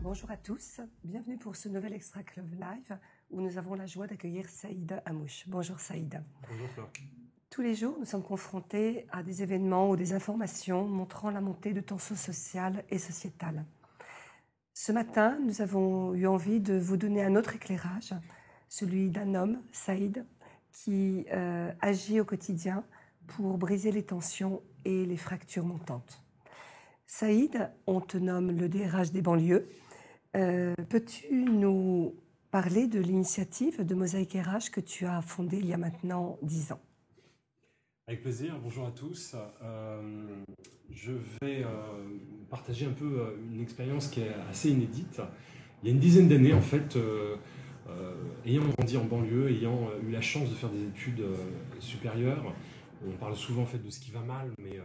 Bonjour à tous, bienvenue pour ce nouvel Extra Club Live où nous avons la joie d'accueillir Saïd Amouche. Bonjour Saïd. Bonjour Flore. Tous les jours, nous sommes confrontés à des événements ou des informations montrant la montée de tensions sociales et sociétales. Ce matin, nous avons eu envie de vous donner un autre éclairage, celui d'un homme, Saïd, qui euh, agit au quotidien pour briser les tensions et les fractures montantes. Saïd, on te nomme le DRH des banlieues. Euh, peux-tu nous parler de l'initiative de Mosaïque RH que tu as fondée il y a maintenant dix ans? Avec plaisir, bonjour à tous. Euh, je vais euh, partager un peu une expérience qui est assez inédite. Il y a une dizaine d'années, en fait, ayant grandi en banlieue, ayant eu la chance de faire des études supérieures, on parle souvent en fait, de ce qui va mal, mais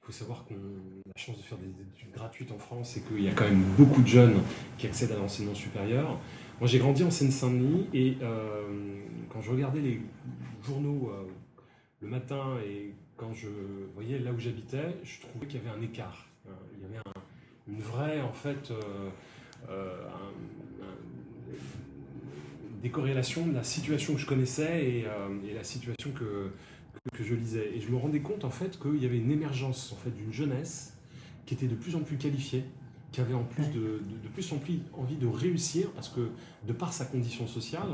il faut savoir qu'on a la chance de faire des études gratuites en France et qu'il y a quand même beaucoup de jeunes qui accèdent à l'enseignement supérieur. Moi, j'ai grandi en Seine-Saint-Denis et euh, quand je regardais les journaux euh, le matin et quand je voyais là où j'habitais, je trouvais qu'il y avait un écart. Euh, il y avait une vraie, en fait, de la situation que je connaissais et la situation que, que je lisais. Et je me rendais compte en fait qu'il y avait une émergence en fait d'une jeunesse qui était de plus en plus qualifiée, qui avait en plus de, de, plus en plus envie de réussir, parce que de par sa condition sociale,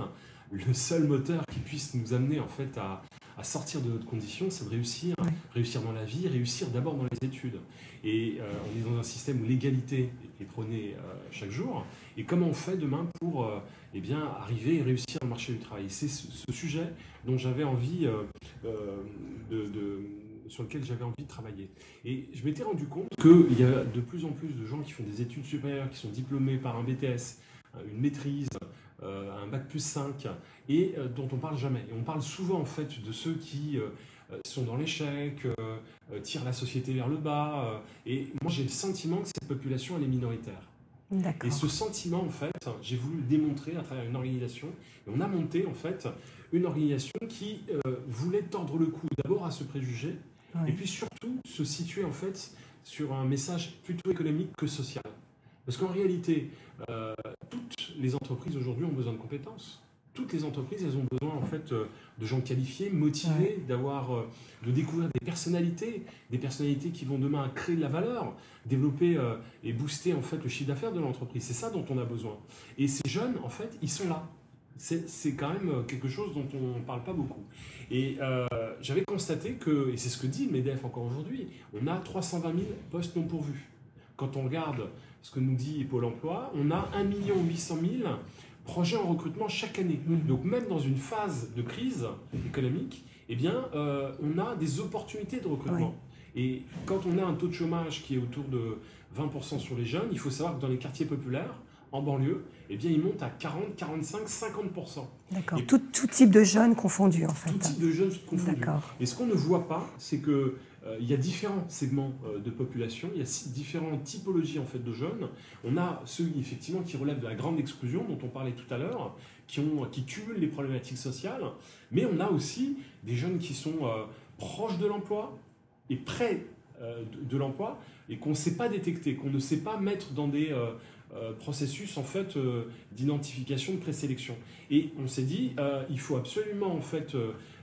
le seul moteur qui puisse nous amener en fait à, à sortir de notre condition, c'est de réussir, réussir dans la vie, réussir d'abord dans les études. Et euh, on est dans un système où l'égalité est prônée euh, chaque jour. Et comment on fait demain pour euh, eh bien, arriver et réussir le marché du travail? C'est ce, sujet dont j'avais envie de, sur lequel j'avais envie de travailler. Et je m'étais rendu compte qu'il y a de plus en plus de gens qui font des études supérieures, qui sont diplômés par un BTS, une maîtrise, un bac plus 5, et euh, dont on parle jamais. Et on parle souvent en fait de ceux qui euh, sont dans l'échec, tirent la société vers le bas. et moi j'ai le sentiment que cette population elle est minoritaire. Et ce sentiment, en fait, j'ai voulu le démontrer à travers une organisation. Et on a monté, en fait, une organisation qui voulait tordre le cou d'abord à ce préjugé, et puis surtout se situer, en fait, sur un message plutôt économique que social. Parce qu'en réalité, euh, toutes les entreprises aujourd'hui ont besoin de compétences. Toutes les entreprises, elles ont besoin en fait euh, de gens qualifiés, motivés, d'avoir, euh, de découvrir des personnalités, des personnalités qui vont demain créer de la valeur, développer et booster en fait le chiffre d'affaires de l'entreprise. C'est ça dont on a besoin. Et ces jeunes, en fait, ils sont là. C'est quand même quelque chose dont on ne parle pas beaucoup. Et j'avais constaté que, et c'est ce que dit le MEDEF encore aujourd'hui, on a 320 000 postes non pourvus. Quand on regarde ce que nous dit Pôle emploi, on a 1 800 000 projets en recrutement chaque année. Donc même dans une phase de crise économique, eh bien, euh, on a des opportunités de recrutement. Et quand on a un taux de chômage qui est autour de 20% sur les jeunes, il faut savoir que dans les quartiers populaires, en banlieue, eh bien, il monte à 40, 45, 50%. D'accord. Tout, tout, type de jeunes confondus, en fait. Tout type de jeunes confondus. Et ce qu'on ne voit pas, c'est que euh, il y a différents segments euh, de population, il y a différentes typologies en fait de jeunes. On a ceux effectivement qui relèvent de la grande exclusion dont on parlait tout à l'heure, qui, ont, qui cumulent les problématiques sociales, mais on a aussi des jeunes qui sont euh, proches de l'emploi et près de, l'emploi et qu'on ne sait pas détecter, qu'on ne sait pas mettre dans des processus en fait d'identification, de présélection. Et on s'est dit, il faut absolument en fait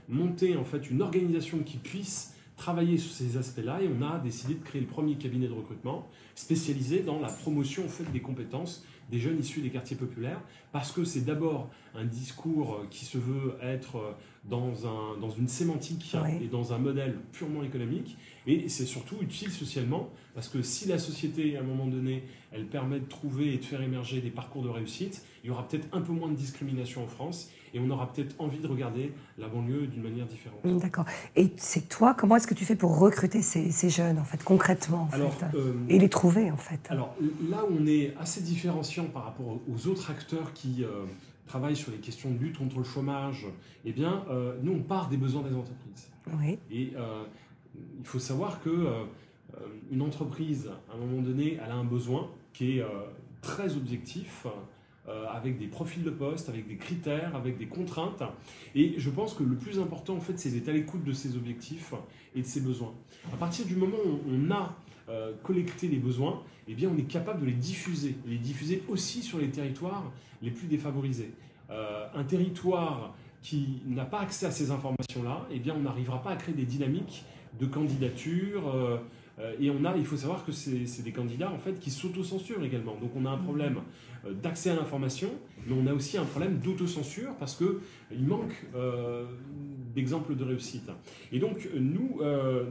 monter en fait une organisation qui puisse travailler sur ces aspects-là et on a décidé de créer le premier cabinet de recrutement spécialisé dans la promotion en fait, des compétences des jeunes issus des quartiers populaires, parce que c'est d'abord un discours qui se veut être dans, un, dans une sémantique et dans un modèle purement économique, et c'est surtout utile socialement, parce que si la société, à un moment donné, elle permet de trouver et de faire émerger des parcours de réussite, il y aura peut-être un peu moins de discrimination en France, et on aura peut-être envie de regarder la banlieue d'une manière différente. D'accord. Et c'est toi, comment est-ce que tu fais pour recruter ces, jeunes, en fait, concrètement, en fait, euh, et les trouver, en fait? Alors là, on est assez différenciant par rapport aux autres acteurs qui euh, travaillent sur les questions de lutte contre le chômage. Eh bien, euh, nous, on part des besoins des entreprises. Oui. Et il faut savoir que une entreprise, à un moment donné, elle a un besoin qui est très objectif euh, avec des profils de poste, avec des critères, avec des contraintes. Et je pense que le plus important, en fait, c'est d'être à l'écoute de ses objectifs et de ses besoins. À partir du moment où on a euh, collecté les besoins, eh bien, on est capable de les diffuser, les diffuser aussi sur les territoires les plus défavorisés. Euh, un territoire qui n'a pas accès à ces informations-là, eh bien, on n'arrivera pas à créer des dynamiques de candidature. Et on a, il faut savoir que c'est des candidats en fait qui s'autocensurent également. Donc on a un problème euh, d'accès à l'information, mais on a aussi un problème d'autocensure parce qu'il euh, manque euh, d'exemples de réussite. Et donc, nous,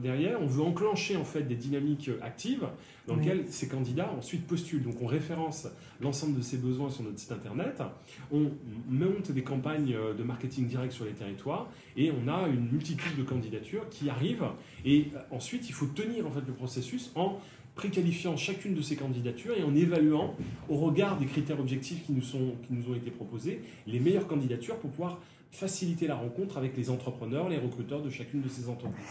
derrière, on veut enclencher en fait des dynamiques actives dans lesquelles ces candidats ensuite postulent. Donc, on référence l'ensemble de ces besoins sur notre site internet, on monte des campagnes de marketing direct sur les territoires et on a une multitude de candidatures qui arrivent. Et ensuite, il faut tenir en fait le processus en préqualifiant chacune de ces candidatures et en évaluant, au regard des critères objectifs qui nous, sont, qui nous ont été proposés, les meilleures candidatures pour pouvoir faciliter la rencontre avec les entrepreneurs, les recruteurs de chacune de ces entreprises.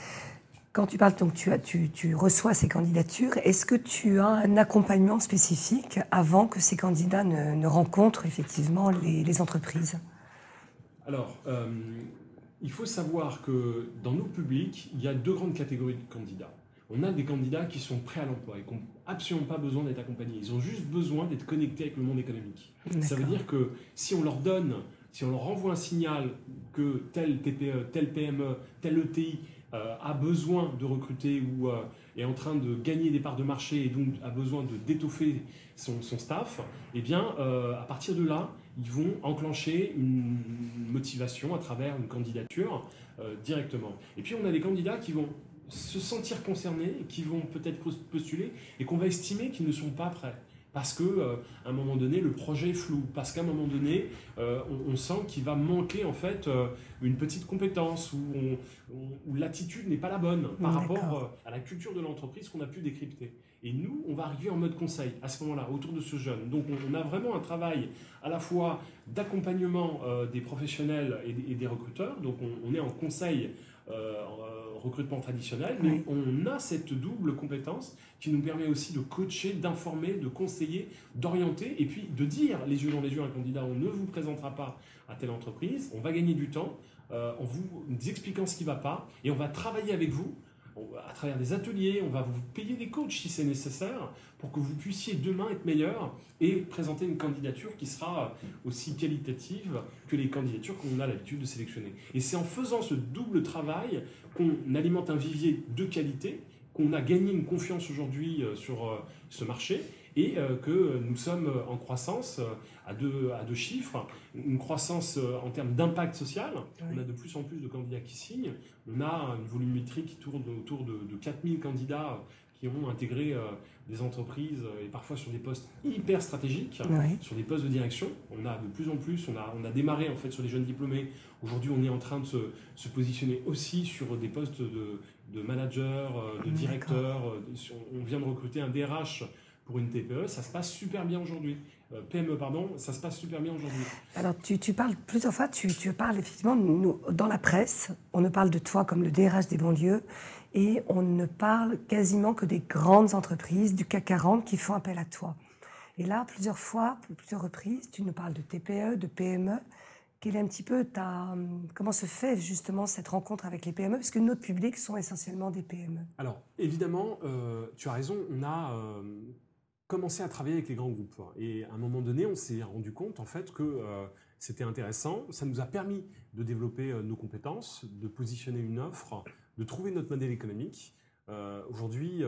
Quand tu parles, donc tu, as, tu, tu reçois ces candidatures, est-ce que tu as un accompagnement spécifique avant que ces candidats ne, rencontrent effectivement les, entreprises? Alors, euh, il faut savoir que dans nos publics, il y a deux grandes catégories de candidats on a des candidats qui sont prêts à l'emploi et qui n'ont absolument pas besoin d'être accompagnés. Ils ont juste besoin d'être connectés avec le monde économique. Ça veut dire que si on leur donne, si on leur renvoie un signal que tel TPE, tel PME, tel ETI euh, a besoin de recruter ou euh, est en train de gagner des parts de marché et donc a besoin de d'étoffer son, staff, eh bien, euh, à partir de là, ils vont enclencher une motivation à travers une candidature directement. Et puis, on a des candidats qui vont se sentir concernés, qui vont peut-être postuler et qu'on va estimer qu'ils ne sont pas prêts. Parce qu'à euh, un moment donné, le projet est flou. Parce qu'à un moment donné, euh, on, sent qu'il va manquer en fait euh, une petite compétence ou, l'attitude n'est pas la bonne par rapport à la culture de l'entreprise qu'on a pu décrypter. Et nous, on va arriver en mode conseil à ce moment-là, autour de ce jeune. Donc on, a vraiment un travail à la fois d'accompagnement des professionnels et, des recruteurs. Donc on, on est en conseil recrutement traditionnel, mais on a cette double compétence qui nous permet aussi de coacher, d'informer, de conseiller, d'orienter et puis de dire les yeux dans les yeux à un candidat on ne vous présentera pas à telle entreprise, on va gagner du temps euh, en vous expliquant ce qui ne va pas et on va travailler avec vous à travers des ateliers, on va vous payer des coachs si c'est nécessaire pour que vous puissiez demain être meilleur et présenter une candidature qui sera aussi qualitative que les candidatures qu'on a l'habitude de sélectionner. Et c'est en faisant ce double travail qu'on alimente un vivier de qualité, qu'on a gagné une confiance aujourd'hui euh, sur euh, ce marché et euh, que nous sommes en croissance à deux, à deux chiffres, une croissance en termes d'impact social. On a de plus en plus de candidats qui signent. On a une volumétrie qui tourne autour de, de 4000 candidats qui ont intégré des entreprises et parfois sur des postes hyper stratégiques, sur des postes de direction. On a de plus en plus, on a, on a démarré en fait sur les jeunes diplômés. Aujourd'hui, on est en train de se, se positionner aussi sur des postes de, de manager, de directeur. On vient de recruter un DRH pour une TPE, ça se passe super bien aujourd'hui. Euh, PME, pardon, ça se passe super bien aujourd'hui. Alors, tu, tu, parles plusieurs fois, tu, tu parles effectivement, nous, dans la presse, on ne parle de toi comme le DRH des banlieues, et on ne parle quasiment que des grandes entreprises du CAC 40 qui font appel à toi. Et là, plusieurs fois, plusieurs reprises, tu nous parles de TPE, de PME. Quel est un petit peu ta, comment se fait justement cette rencontre avec les PME Parce que notre public sont essentiellement des PME. Alors, évidemment, euh, tu as raison, on a euh, commencé à travailler avec les grands groupes. Et à un moment donné, on s'est rendu compte en fait que euh, c'était intéressant. Ça nous a permis de développer nos compétences, de positionner une offre, de trouver notre modèle économique. Aujourd'hui,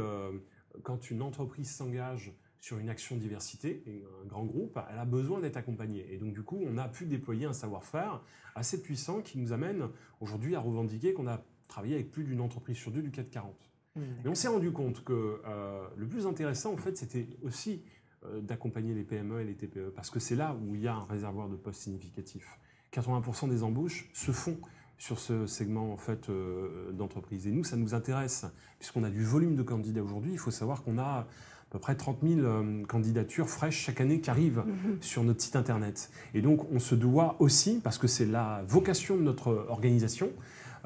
quand une entreprise s'engage sur une action diversité, un grand groupe, elle a besoin d'être accompagnée. Et donc du coup, on a pu déployer un savoir-faire assez puissant qui nous amène aujourd'hui à revendiquer qu'on a travaillé avec plus d'une entreprise sur deux du 440. Mmh, Mais on s'est rendu compte que euh, le plus intéressant, en fait, c'était aussi euh, d'accompagner les PME et les TPE, parce que c'est là où il y a un réservoir de postes significatif. 80% des embauches se font sur ce segment en fait euh, d'entreprise. Et nous, ça nous intéresse, puisqu'on a du volume de candidats aujourd'hui. Il faut savoir qu'on a peu près 30 000 euh, candidatures fraîches chaque année qui arrivent mhm. sur notre site internet. Et donc on se doit aussi, parce que c'est la vocation de notre organisation,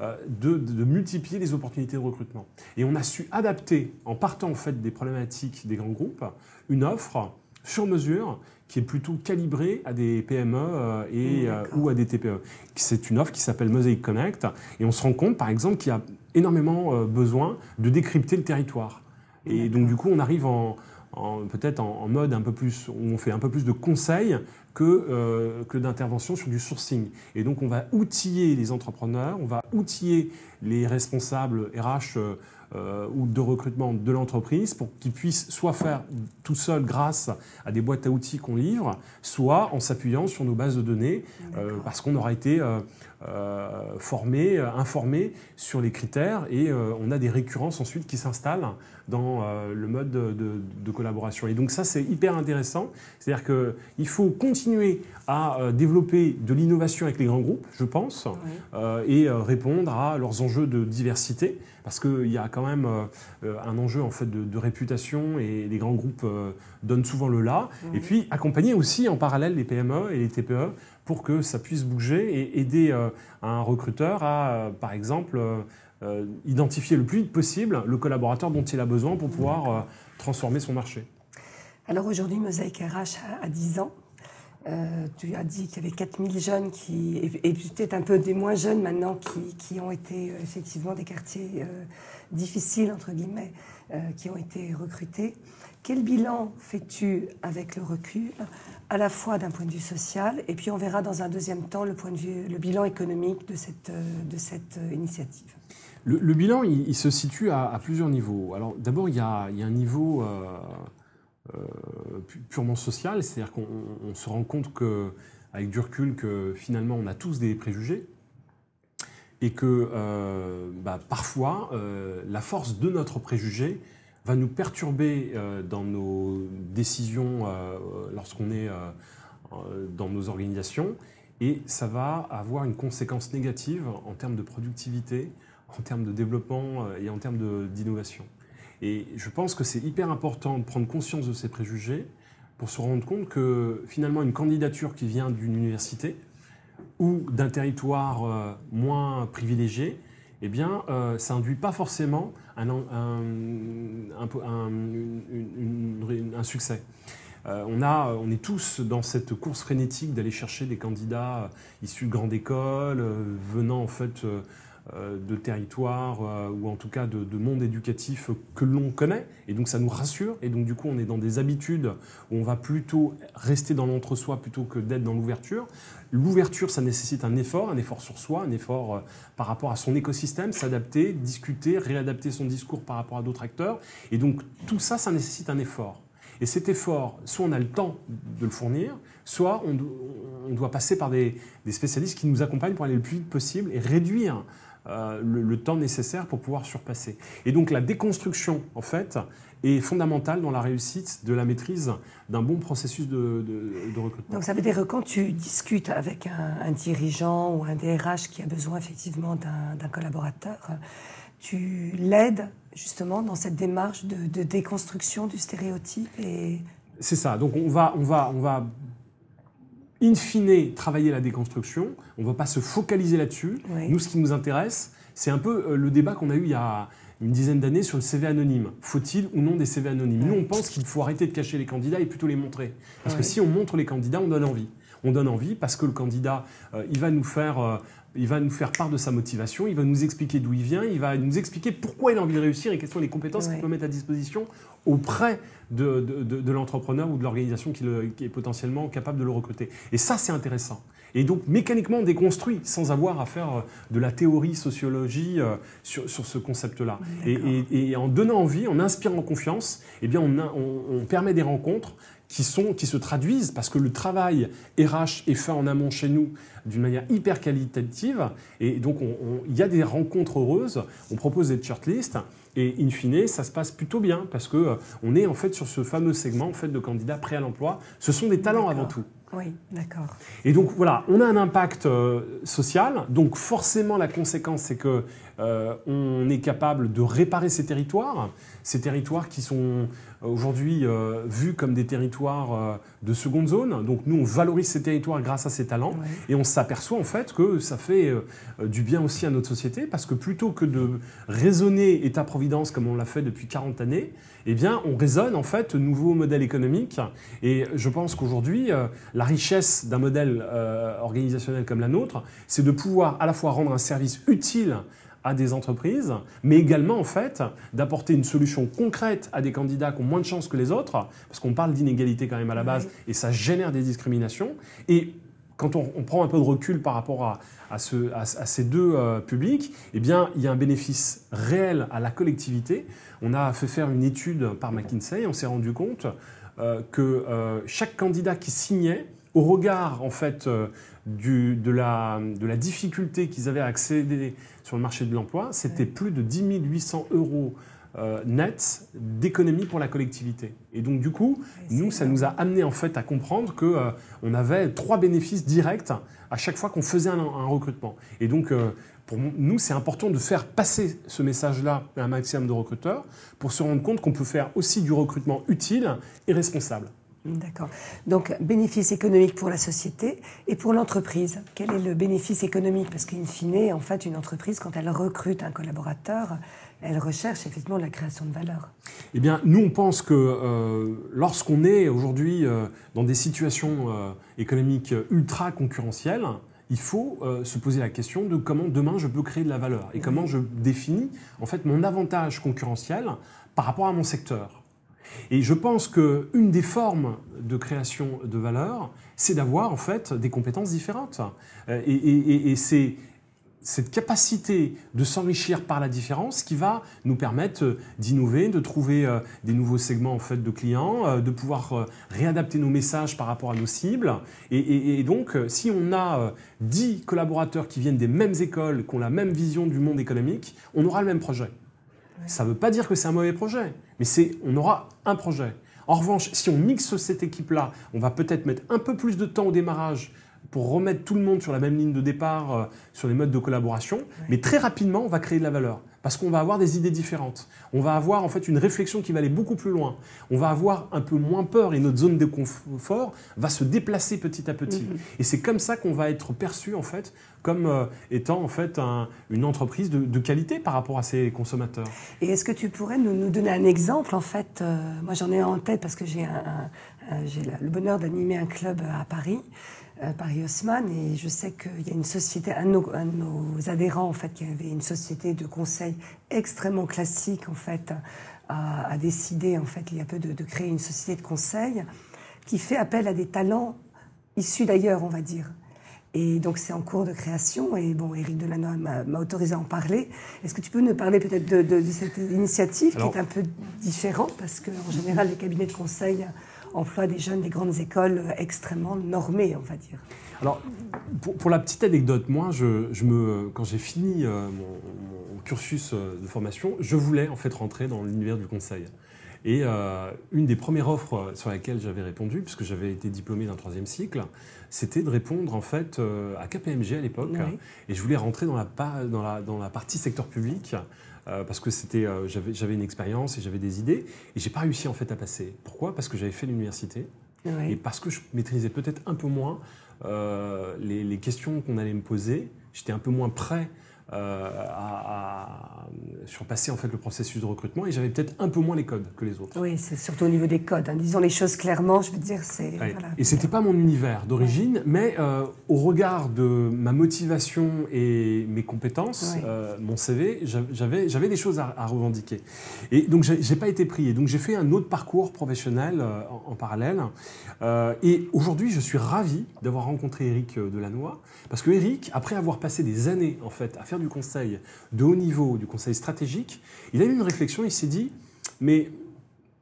euh, de, multiplier les opportunités de recrutement. Et on a su adapter, en partant en fait des problématiques des grands groupes, une offre sur mesure qui est plutôt calibré à des PME euh, et, Mm, euh, ou à des TPE. C'est une offre qui s'appelle Mosaic Connect et on se rend compte par exemple qu'il y a énormément besoin de décrypter le territoire. Et donc du coup on arrive en- peut-être en, mode un peu plus, où on fait un peu plus de conseils que, euh, que d'intervention sur du sourcing. Et donc on va outiller les entrepreneurs, on va outiller les responsables RH euh, euh, ou de recrutement de l'entreprise pour qu'ils puissent soit faire tout seul grâce à des boîtes à outils qu'on livre, soit en s'appuyant sur nos bases de données euh, D'accord. parce qu'on aura été euh, euh, formé, euh, informé sur les critères et euh, on a des récurrences ensuite qui s'installent dans euh, le mode de, de- de collaboration. Et donc ça, c'est hyper intéressant. C'est-à-dire qu'il faut continuer à euh, développer de l'innovation avec les grands groupes, je pense, Oui. euh, et euh, répondre à leurs enjeux de diversité, parce qu'il y a quand même euh, euh, un enjeu en fait de, de réputation et les grands groupes euh, donnent souvent le là. Mhm. Et puis accompagner aussi en parallèle les PME et les TPE pour que ça puisse bouger et aider un recruteur à, par exemple, identifier le plus vite possible le collaborateur dont il a besoin pour pouvoir transformer son marché. Alors aujourd'hui, Mosaïque RH a 10 ans. Euh, tu as dit qu'il y avait 4000 jeunes qui, et, peut-être un peu des moins jeunes maintenant, qui, qui ont été euh, effectivement des quartiers euh, difficiles, entre guillemets, qui ont été recrutés. Quel bilan fais-tu avec le recul, à la fois d'un point de vue social, et puis on verra dans un deuxième temps le, point de vue, le bilan économique de cette, de cette initiative? Le, bilan, il, se situe à, plusieurs niveaux. Alors d'abord, il, il y a un niveau purement social, c'est-à-dire qu'on on se rend compte que, avec du recul que finalement on a tous des préjugés et que euh, bah, parfois euh, la force de notre préjugé va nous perturber euh, dans nos décisions euh, lorsqu'on est euh, euh, dans nos organisations et ça va avoir une conséquence négative en termes de productivité, en termes de développement euh, et en termes d'innovation. Et je pense que c'est hyper important de prendre conscience de ces préjugés pour se rendre compte que finalement une candidature qui vient d'une université ou d'un territoire euh, moins privilégié, eh bien, euh, ça induit pas forcément un, succès. On, a, on est tous dans cette course frénétique d'aller chercher des candidats euh, issus de grandes écoles, venant en fait de territoires euh, ou en tout cas de, de monde éducatif que l'on connaît. Et donc ça nous rassure. Et donc du coup, on est dans des habitudes où on va plutôt rester dans l'entre-soi plutôt que d'être dans l'ouverture. L'ouverture, ça nécessite un effort, un effort sur soi, un effort euh, par rapport à son écosystème, s'adapter, discuter, réadapter son discours par rapport à d'autres acteurs. Et donc tout ça, ça nécessite un effort. Et cet effort, soit on a le temps de le fournir, soit on, do- on doit passer par des spécialistes qui nous accompagnent pour aller le plus vite possible et réduire euh, le, le temps nécessaire pour pouvoir surpasser. Et donc la déconstruction, en fait, est fondamentale dans la réussite de la maîtrise d'un bon processus de, de- de recrutement. Donc ça veut dire que quand tu discutes avec un, un dirigeant ou un DRH qui a besoin effectivement d'un d'un collaborateur, tu l'aides justement dans cette démarche de, de déconstruction du stéréotype et C'est ça. Donc on va, on va, on va, in fine, travailler la déconstruction. On ne va pas se focaliser là-dessus. Oui. Nous, ce qui nous intéresse, c'est un peu euh, le débat qu'on a eu il y a une dizaine d'années sur le CV anonyme. Faut-il ou non des CV anonymes? Nous, on pense qu'il faut arrêter de cacher les candidats et plutôt les montrer. Parce que si on montre les candidats, on donne envie. On donne envie parce que le candidat, euh, il va nous faire... euh, il va nous faire part de sa motivation, il va nous expliquer d'où il vient, il va nous expliquer pourquoi il a envie de réussir et quelles sont les compétences Ouais. qu'il peut mettre à disposition auprès de, de- de- de l'entrepreneur ou de l'organisation qui, le- qui est potentiellement capable de le recruter. Et ça, c'est intéressant. Et donc, mécaniquement, on déconstruit sans avoir à faire euh, de la théorie, sociologie euh, sur, sur ce concept-là. Et, D'accord. et- et en donnant envie, en inspirant confiance, eh bien, on, a- on- on permet des rencontres qui, sont, qui se traduisent parce que le travail RH est fait en amont chez nous d'une manière hyper qualitative. Et donc, on- on- il y a des rencontres heureuses. On propose des shortlists. Et in fine, ça se passe plutôt bien parce que euh, on est en fait sur ce fameux segment en fait de candidats prêts à l'emploi. Ce sont des talents avant tout. Oui, d'accord. Et donc voilà, on a un impact euh, social. Donc forcément, la conséquence, c'est que euh, on est capable de réparer ces territoires, ces territoires qui sont aujourd'hui euh, vus comme des territoires de seconde zone. Donc nous, on valorise ces territoires grâce à ces talents, Ouais. et on s'aperçoit en fait que ça fait du bien aussi à notre société, parce que plutôt que de raisonner État-providence comme on l'a fait depuis 40 années, eh bien, on raisonne en fait nouveau modèle économique. Et je pense qu'aujourd'hui, la richesse d'un modèle euh, organisationnel comme la nôtre, c'est de pouvoir à la fois rendre un service utile à des entreprises, mais également en fait d'apporter une solution concrète à des candidats qui ont moins de chances que les autres, parce qu'on parle d'inégalité quand même à la base, et ça génère des discriminations. Et quand on, on prend un peu de recul par rapport à, à ce- à- à ces deux euh, publics, eh bien, il y a un bénéfice réel à la collectivité. On a fait faire une étude par McKinsey on s'est rendu compte que euh, chaque candidat qui signait, au regard en fait euh, du- de, la, de la difficulté qu'ils avaient à accéder sur le marché de l'emploi, c'était plus de 10 800 euros euh, nets d'économie pour la collectivité. Et donc du coup, nous, ça nous a amené en fait à comprendre que euh, on avait trois bénéfices directs à chaque fois qu'on faisait un, un recrutement. Et donc, euh, pour nous, c'est important de faire passer ce message-là à un maximum de recruteurs pour se rendre compte qu'on peut faire aussi du recrutement utile et responsable. D'accord. Donc, bénéfice économique pour la société et pour l'entreprise. Quel est le bénéfice économique? Parce qu'in fine, en fait, une entreprise, quand elle recrute un collaborateur, elle recherche effectivement la création de valeur. Eh bien, nous, on pense que euh, lorsqu'on est aujourd'hui euh, dans des situations euh, économiques ultra concurrentielles, il faut euh, se poser la question de comment demain je peux créer de la valeur et comment je définis en fait mon avantage concurrentiel par rapport à mon secteur. Et je pense que une des formes de création de valeur, c'est d'avoir en fait des compétences différentes. Euh, Et, c'est cette capacité de s'enrichir par la différence qui va nous permettre euh, d'innover, de trouver euh, des nouveaux segments en fait de clients, euh, de pouvoir réadapter nos messages par rapport à nos cibles. Et, et- et donc, si on a euh, 10 collaborateurs qui viennent des mêmes écoles, qui ont la même vision du monde économique, on aura le même projet. Ça ne veut pas dire que c'est un mauvais projet, mais c'est on aura un projet. En revanche, si on mixe cette équipe-là, on va peut-être mettre un peu plus de temps au démarrage pour remettre tout le monde sur la même ligne de départ, euh, sur les modes de collaboration, mais très rapidement, on va créer de la valeur. Parce qu'on va avoir des idées différentes. On va avoir en fait une réflexion qui va aller beaucoup plus loin. On va avoir un peu moins peur et notre zone de confort va se déplacer petit à petit. Et c'est comme ça qu'on va être perçu en fait comme euh, étant en fait un- une entreprise de, de qualité par rapport à ses consommateurs. Et est-ce que tu pourrais nous, nous donner un exemple En fait, euh, moi j'en ai en tête parce que j'ai le bonheur d'animer un club à Paris, Paris Haussmann, et je sais qu'il y a une société, un de, nos, un de nos adhérents en fait, qui avait une société de conseil extrêmement classique en fait, a, a décidé en fait il y a peu de, de créer une société de conseil qui fait appel à des talents issus d'ailleurs, on va dire. Et donc c'est en cours de création. Et bon, Éric Delanoë m'a autorisé à en parler. Est-ce que tu peux nous parler peut-être de, de- de cette initiative Alors- qui est un peu différente? Parce qu'en général les cabinets de conseil emploient des jeunes des grandes écoles extrêmement normés, on va dire. Alors, pour, pour la petite anecdote, moi, je, je me, quand j'ai fini euh, mon, mon cursus euh, de formation, je voulais en fait rentrer dans l'univers du conseil. Et euh, une des premières offres sur laquelle j'avais répondu, puisque j'avais été diplômé d'un troisième cycle, c'était de répondre en fait euh, à KPMG à l'époque. Oui. Et je voulais rentrer dans la, dans la, dans la partie secteur public. Euh, parce que c'était, euh, j'avais, une expérience et j'avais des idées, et j'ai pas réussi en fait à passer. Pourquoi? Parce que j'avais fait l'université, et parce que je maîtrisais peut-être un peu moins euh, les, les questions qu'on allait me poser, j'étais un peu moins prêt euh, à, à surpasser en fait le processus de recrutement et j'avais peut-être un peu moins les codes que les autres. Oui, c'est surtout au niveau des codes. hein. Disons les choses clairement, je veux dire, c'est. Ouais. voilà. Et c'était pas mon univers d'origine, mais euh, au regard de ma motivation et mes compétences, Ouais. euh, mon CV, j'a- j'avais j'avais des choses à, à revendiquer. Et donc j'ai pas été pris. Et donc j'ai fait un autre parcours professionnel euh, en, en parallèle. Euh, et aujourd'hui, je suis ravi d'avoir rencontré Eric euh, Delannoy, parce que Eric, après avoir passé des années en fait à faire du conseil de haut niveau, du conseil stratégique, il a eu une réflexion. Il s'est dit, mais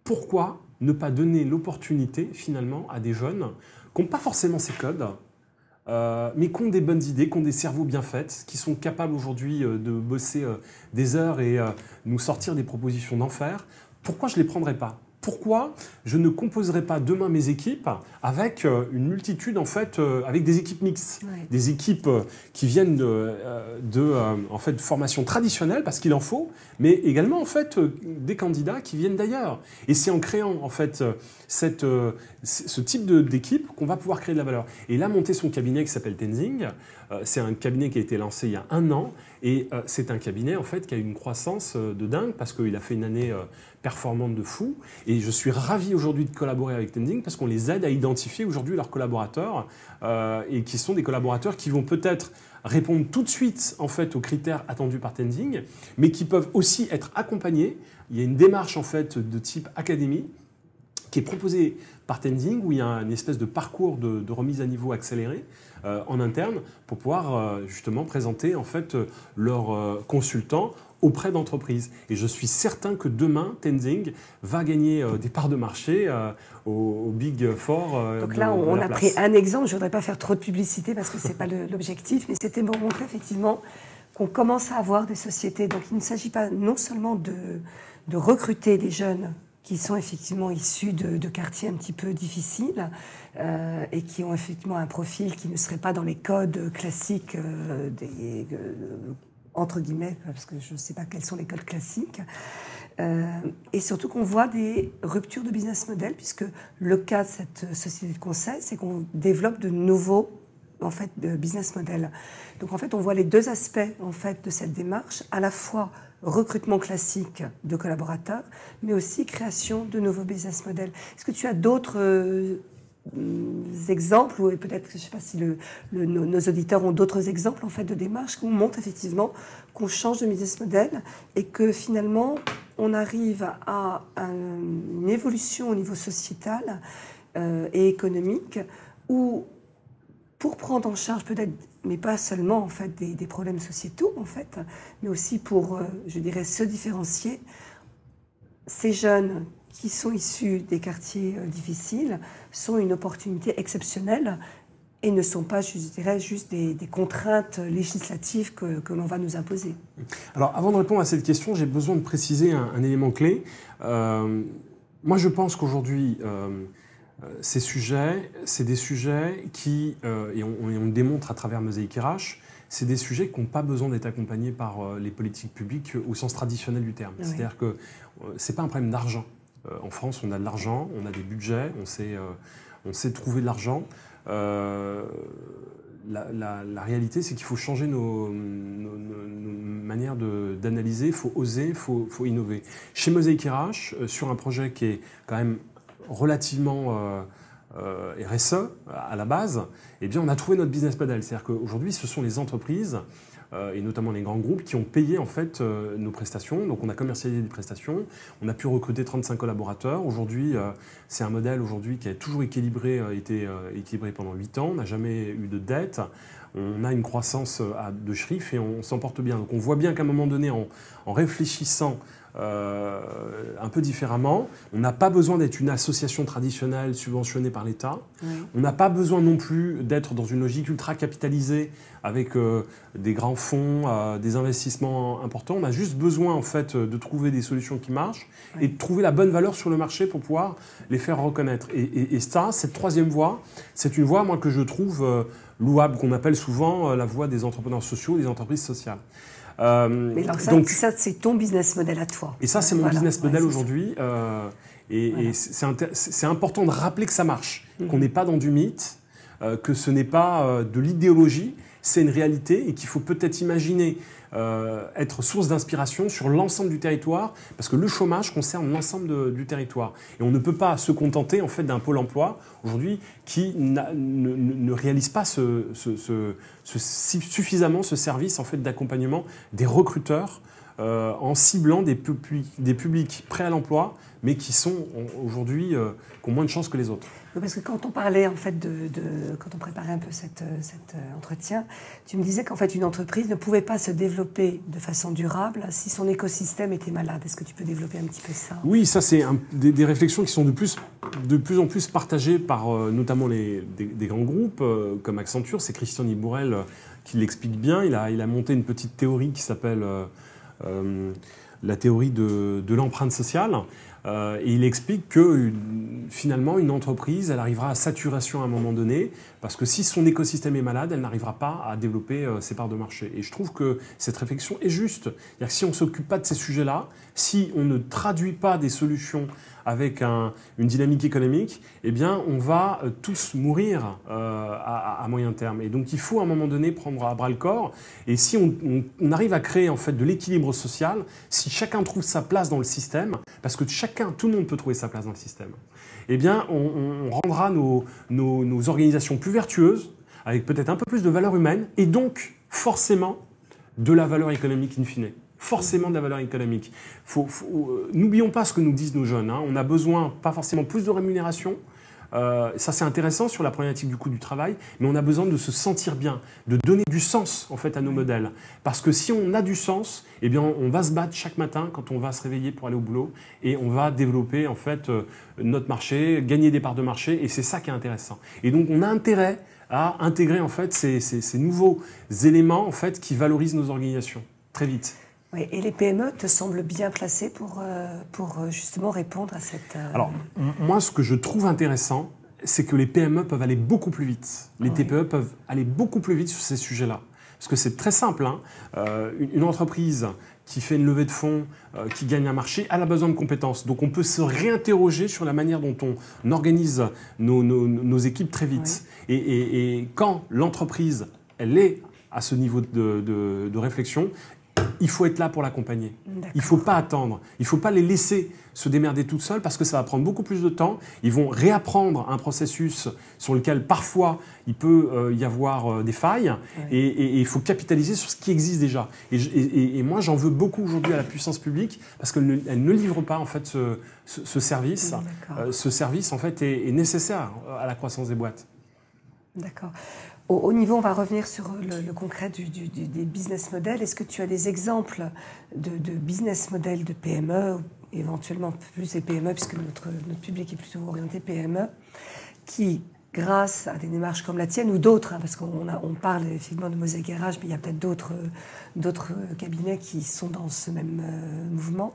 pourquoi ne pas donner l'opportunité finalement à des jeunes qui n'ont pas forcément ces codes, euh, mais qui ont des bonnes idées, qui ont des cerveaux bien faits, qui sont capables aujourd'hui euh, de bosser euh, des heures et nous sortir des propositions d'enfer. Pourquoi je ne les prendrais pas? Pourquoi je ne composerai pas demain mes équipes avec euh, une multitude, en fait, euh, avec des équipes mixtes, des équipes euh, qui viennent de, de en fait, formation traditionnelle, parce qu'il en faut, mais également, en fait, des candidats qui viennent d'ailleurs. Et c'est en créant, en fait, cette, ce type d'équipe qu'on va pouvoir créer de la valeur. Et là, monter son cabinet qui s'appelle Tenzing, c'est un cabinet qui a été lancé il y a un an, et c'est un cabinet, en fait, qui a une croissance de dingue, parce qu'il a fait une année performante de fou. Et je suis ravi aujourd'hui de collaborer avec Tending parce qu'on les aide à identifier aujourd'hui leurs collaborateurs euh, et qui sont des collaborateurs qui vont peut-être répondre tout de suite en fait aux critères attendus par Tending, mais qui peuvent aussi être accompagnés. Il y a une démarche en fait de type académie qui est proposée par Tending où il y a une espèce de parcours de, remise à niveau accéléré euh, en interne pour pouvoir euh, justement présenter en fait leurs consultants auprès d'entreprises. Et je suis certain que demain, Tenzing va gagner euh, des parts de marché euh, au, Big Four. Euh, Donc là, on, a pris un exemple. Je ne voudrais pas faire trop de publicité parce que ce n'est pas l'objectif, mais c'était pour montrer effectivement qu'on commence à avoir des sociétés. Donc il ne s'agit pas non seulement de, de, recruter des jeunes qui sont effectivement issus de, quartiers un petit peu difficiles et qui ont effectivement un profil qui ne serait pas dans les codes classiques des entre guillemets, parce que je ne sais pas quels sont les codes classiques. Euh, et surtout qu'on voit des ruptures de business model, puisque le cas de cette société de conseil, c'est qu'on développe de nouveaux en fait, de business models. Donc en fait, on voit les deux aspects en fait, de cette démarche, à la fois recrutement classique de collaborateurs, mais aussi création de nouveaux business models. Est-ce que tu as d'autres exemples, ou peut-être, je ne sais pas si nos, auditeurs ont d'autres exemples en fait de démarches où on montre effectivement qu'on change de business model et que finalement on arrive à une évolution au niveau sociétal euh, et économique où pour prendre en charge peut-être, mais pas seulement en fait des, des, problèmes sociétaux en fait, mais aussi pour, euh, je dirais, se différencier, ces jeunes qui sont issus des quartiers euh, difficiles sont une opportunité exceptionnelle et ne sont pas, je dirais, juste des, contraintes législatives que, que l'on va nous imposer. Alors, avant de répondre à cette question, j'ai besoin de préciser un, élément clé. Euh, moi, je pense qu'aujourd'hui, euh, ces sujets, c'est des sujets qui, et, on, le démontre à travers Mosaïque RH, c'est des sujets qui n'ont pas besoin d'être accompagnés par les politiques publiques au sens traditionnel du terme. C'est-à-dire que ce n'est pas un problème d'argent. Euh, en France, on a de l'argent, on a des budgets, on sait, euh, on sait trouver de l'argent. Euh, la, réalité, c'est qu'il faut changer nos, manières d'analyser, il faut oser, il faut, innover. Chez Mosaic RH, sur un projet qui est quand même relativement RSE à la base, eh bien, on a trouvé notre business model. C'est-à-dire qu'aujourd'hui, ce sont les entreprises euh, et notamment les grands groupes qui ont payé en fait euh, nos prestations. Donc on a commercialisé des prestations, on a pu recruter 35 collaborateurs. Aujourd'hui, euh, c'est un modèle aujourd'hui qui a toujours équilibré, été équilibré pendant 8 ans. On n'a jamais eu de dette. On a une croissance de chiffres et on s'en porte bien. Donc on voit bien qu'à un moment donné, en, en réfléchissant euh, un peu différemment. On n'a pas besoin d'être une association traditionnelle subventionnée par l'État. On n'a pas besoin non plus d'être dans une logique ultra capitalisée avec euh, des grands fonds, euh, des investissements importants. On a juste besoin en fait de trouver des solutions qui marchent et de trouver la bonne valeur sur le marché pour pouvoir les faire reconnaître. Et, et ça, cette troisième voie, c'est une voie moi que je trouve louable, qu'on appelle souvent la voie des entrepreneurs sociaux, des entreprises sociales. Euh, Mais ça, donc, ça c'est ton business model à toi. Et ça, c'est mon business model aujourd'hui. Euh, et, c'est important de rappeler que ça marche, mhm. qu'on n'est pas dans du mythe, euh, que ce n'est pas de l'idéologie, c'est une réalité et qu'il faut peut-être imaginer euh, être source d'inspiration sur l'ensemble du territoire, parce que le chômage concerne l'ensemble du territoire. Et on ne peut pas se contenter en fait d'un pôle emploi aujourd'hui qui ne, réalise pas suffisamment ce service en fait d'accompagnement des recruteurs euh, en ciblant des, publics prêts à l'emploi, mais qui sont aujourd'hui euh, ont moins de chances que les autres. Parce que quand on parlait, en fait, de, quand on préparait un peu cet euh, entretien, tu me disais qu'en fait, une entreprise ne pouvait pas se développer de façon durable si son écosystème était malade. Est-ce que tu peux développer un petit peu ça? Oui, ça, c'est des, réflexions qui sont de plus, en plus partagées par euh, notamment les, des, grands groupes euh, comme Accenture. C'est Christian Ibourel qui l'explique bien. Il a, il a monté une petite théorie qui s'appelle la théorie de l'empreinte sociale. Euh, et il explique que finalement, une entreprise, elle arrivera à saturation à un moment donné, parce que si son écosystème est malade, elle n'arrivera pas à développer euh, ses parts de marché. Et je trouve que cette réflexion est juste. Que si on ne s'occupe pas de ces sujets-là, si on ne traduit pas des solutions avec une dynamique économique, eh bien, on va euh, tous mourir à, moyen terme. Et donc, il faut à un moment donné prendre à bras le corps. Et si on, arrive à créer en fait de l'équilibre social, si chacun trouve sa place dans le système, parce que tout le monde peut trouver sa place dans le système, eh bien, on, rendra nos, organisations plus vertueuses, avec peut-être un peu plus de valeur humaine, et donc forcément de la valeur économique in fine forcément de la valeur économique. Euh, n'oublions pas ce que nous disent nos jeunes. Hein. On a besoin, pas forcément plus de rémunération, euh, ça c'est intéressant sur la problématique du coût du travail, mais on a besoin de se sentir bien, de donner du sens en fait à nos modèles. Parce que si on a du sens, eh bien on va se battre chaque matin quand on va se réveiller pour aller au boulot et on va développer en fait euh, notre marché, gagner des parts de marché et c'est ça qui est intéressant. Et donc on a intérêt à intégrer en fait ces, ces nouveaux éléments en fait qui valorisent nos organisations très vite. Oui, et les PME te semblent bien placées pour, euh, pour euh, justement répondre à cette... Euh, Alors, moi, ce que je trouve intéressant, c'est que les PME peuvent aller beaucoup plus vite. Les TPE peuvent aller beaucoup plus vite sur ces sujets-là. Parce que c'est très simple. Hein. une, entreprise qui fait une levée de fonds, qui gagne un marché, elle a besoin de compétences. Donc on peut se réinterroger sur la manière dont on organise nos, nos, équipes très vite. Et, et, quand l'entreprise, elle est à ce niveau de, de, de réflexion, il faut être là pour l'accompagner. Il ne faut pas attendre. Il ne faut pas les laisser se démerder toutes seules parce que ça va prendre beaucoup plus de temps. Ils vont réapprendre un processus sur lequel parfois il peut euh, y avoir euh, des failles et, il faut capitaliser sur ce qui existe déjà. Et, moi, j'en veux beaucoup aujourd'hui à la puissance publique parce qu'elle ne, livre pas en fait ce, service. Euh, ce service en fait est nécessaire à la croissance des boîtes. D'accord. Au, niveau, on va revenir sur le, concret des business models. Est-ce que tu as des exemples de, business models de PME, éventuellement plus des PME, puisque notre, public est plutôt orienté PME, qui, grâce à des démarches comme la tienne ou d'autres, hein, parce qu'on on parle effectivement de Mosaic Garage, mais il y a peut-être d'autres, d'autres cabinets qui sont dans ce même euh, mouvement.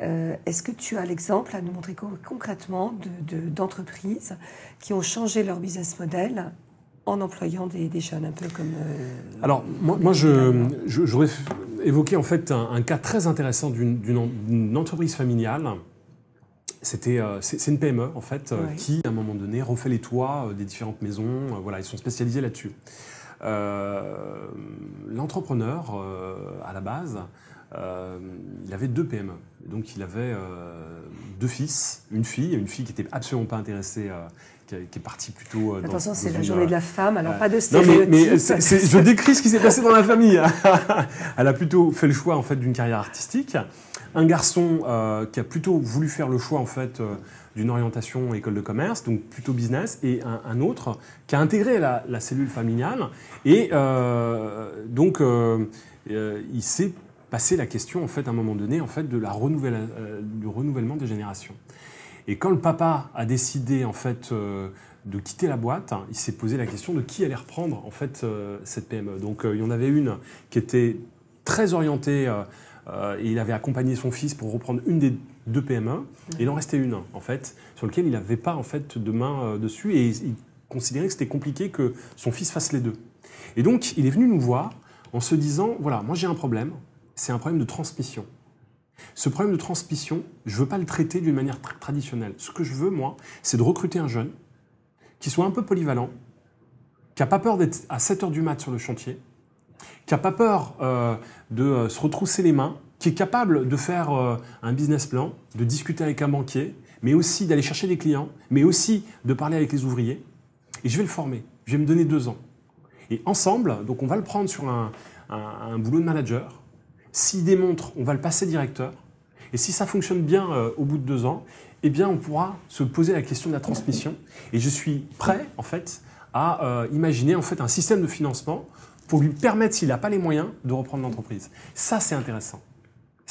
Euh, est-ce que tu as l'exemple à nous montrer concrètement d'entreprises qui ont changé leur business model en employant des, jeunes, un peu comme... Euh, Alors, moi, moi je, j'aurais évoqué en fait un, cas très intéressant d'une, entreprise familiale. C'était, euh, c'est, une PME en fait qui, à un moment donné, refait les toits euh, des différentes maisons. voilà, ils sont spécialisés là-dessus. l'entrepreneur, à la base, il avait deux PME. Donc il avait deux fils, une fille, une fille qui n'était absolument pas intéressée qui, est parti plutôt. Euh, Attention, c'est la journée de la femme, alors pas de stéréotypes. mais, je décris ce qui s'est passé dans la famille. Elle a plutôt fait le choix en fait d'une carrière artistique. Un garçon euh, qui a plutôt voulu faire le choix en fait euh, d'une orientation école de commerce, donc plutôt business, et un, autre qui a intégré la, cellule familiale. Et donc, il s'est passé la question, en fait, à un moment donné, en fait, de la renouvelle, du renouvellement des générations. Et quand le papa a décidé en fait euh, de quitter la boîte, il s'est posé la question de qui allait reprendre en fait euh, cette PME. Donc euh, il y en avait une qui était très orientée et il avait accompagné son fils pour reprendre une des deux PME. Et il en restait une en fait sur laquelle il n'avait pas en fait de main dessus et il considérait que c'était compliqué que son fils fasse les deux. Et donc il est venu nous voir en se disant voilà moi j'ai un problème, c'est un problème de transmission. Ce problème de transmission, je ne veux pas le traiter d'une manière traditionnelle. Ce que je veux, moi, c'est de recruter un jeune qui soit un peu polyvalent, qui n'a pas peur d'être à 7 heures du mat sur le chantier, qui n'a pas peur euh, de euh, se retrousser les mains, qui est capable de faire euh, un business plan, de discuter avec un banquier, mais aussi d'aller chercher des clients, mais aussi de parler avec les ouvriers. Et je vais le former. Je vais me donner deux ans. Et ensemble, donc on va le prendre sur un, un boulot de manager, s'il démontre, on va le passer directeur. Et si ça fonctionne bien euh, au bout de deux ans, eh bien, on pourra se poser la question de la transmission. Et je suis prêt, en fait, à euh, imaginer un système de financement pour lui permettre, s'il n'a pas les moyens, de reprendre l'entreprise. Ça, c'est intéressant.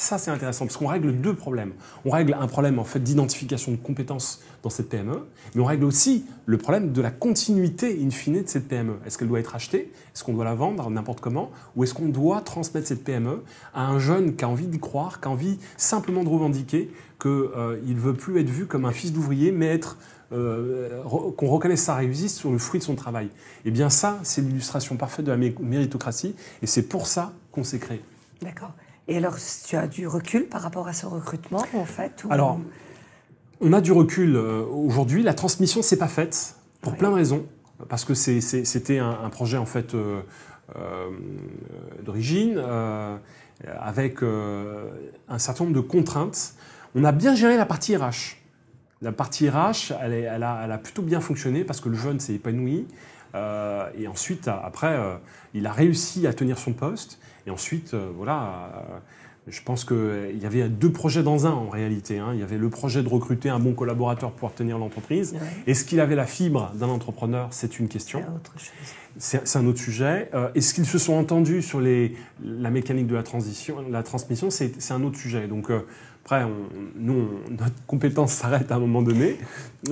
Ça, c'est intéressant parce qu'on règle deux problèmes. On règle un problème en fait d'identification de compétences dans cette PME, mais on règle aussi le problème de la continuité in fine de cette PME. Est-ce qu'elle doit être achetée? Est-ce qu'on doit la vendre n'importe comment? Ou est-ce qu'on doit transmettre cette PME à un jeune qui a envie d'y croire, qui a envie simplement de revendiquer qu'il ne veut plus être vu comme un fils d'ouvrier, mais être qu'on reconnaisse sa réussite sur le fruit de son travail? Eh bien ça, c'est l'illustration parfaite de la méritocratie, et c'est pour ça qu'on s'est créé. D'accord. Et alors, tu as du recul par rapport à ce recrutement, en fait Alors, on a du recul aujourd'hui. La transmission, c'est pas faite pour plein de raisons, parce que c'était un, projet en fait euh, d'origine, euh, avec euh, un certain nombre de contraintes. On a bien géré la partie RH. La partie RH, elle, elle, a, elle a, plutôt bien fonctionné parce que le jeune s'est épanoui. et ensuite, après, il a réussi à tenir son poste. Et ensuite, voilà, je pense qu'il y avait deux projets dans un en réalité. Hein. Il y avait le projet de recruter un bon collaborateur pour tenir l'entreprise. Est-ce qu'il avait la fibre d'un entrepreneur? C'est une question. C'est un autre sujet. Euh, est-ce qu'ils se sont entendus sur les, la mécanique de la, transition, la transmission? C'est un autre sujet. Donc, euh, après, nous, notre compétence s'arrête à un moment donné,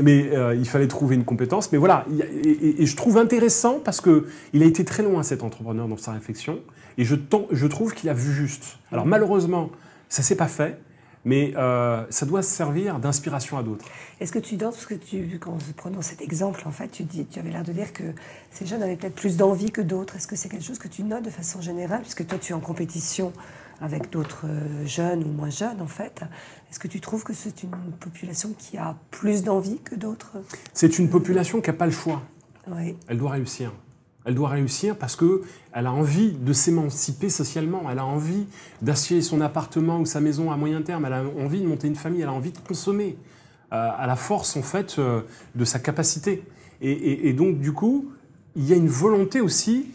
mais euh, il fallait trouver une compétence. Mais voilà, et, je trouve intéressant parce qu'il a été très loin, cet entrepreneur, dans sa réflexion, et je, je trouve qu'il a vu juste. Alors malheureusement, ça ne s'est pas fait, mais euh, ça doit servir d'inspiration à d'autres. Est-ce que tu parce que tu, quand prenons cet exemple, en fait, tu, dis, tu avais l'air de dire que ces jeunes avaient peut-être plus d'envie que d'autres. Est-ce que c'est quelque chose que tu notes de façon générale, puisque toi tu es en compétition avec d'autres euh, jeunes ou moins jeunes, en fait. Est-ce que tu trouves que c'est une population qui a plus d'envie que d'autres? C'est une population qui n'a pas le choix. Oui. Elle doit réussir. Elle doit réussir parce qu'elle a envie de s'émanciper socialement, elle a envie d'acheter son appartement ou sa maison à moyen terme, elle a envie de monter une famille, elle a envie de consommer euh, à la force en fait euh, de sa capacité. et, donc du coup, il y a une volonté aussi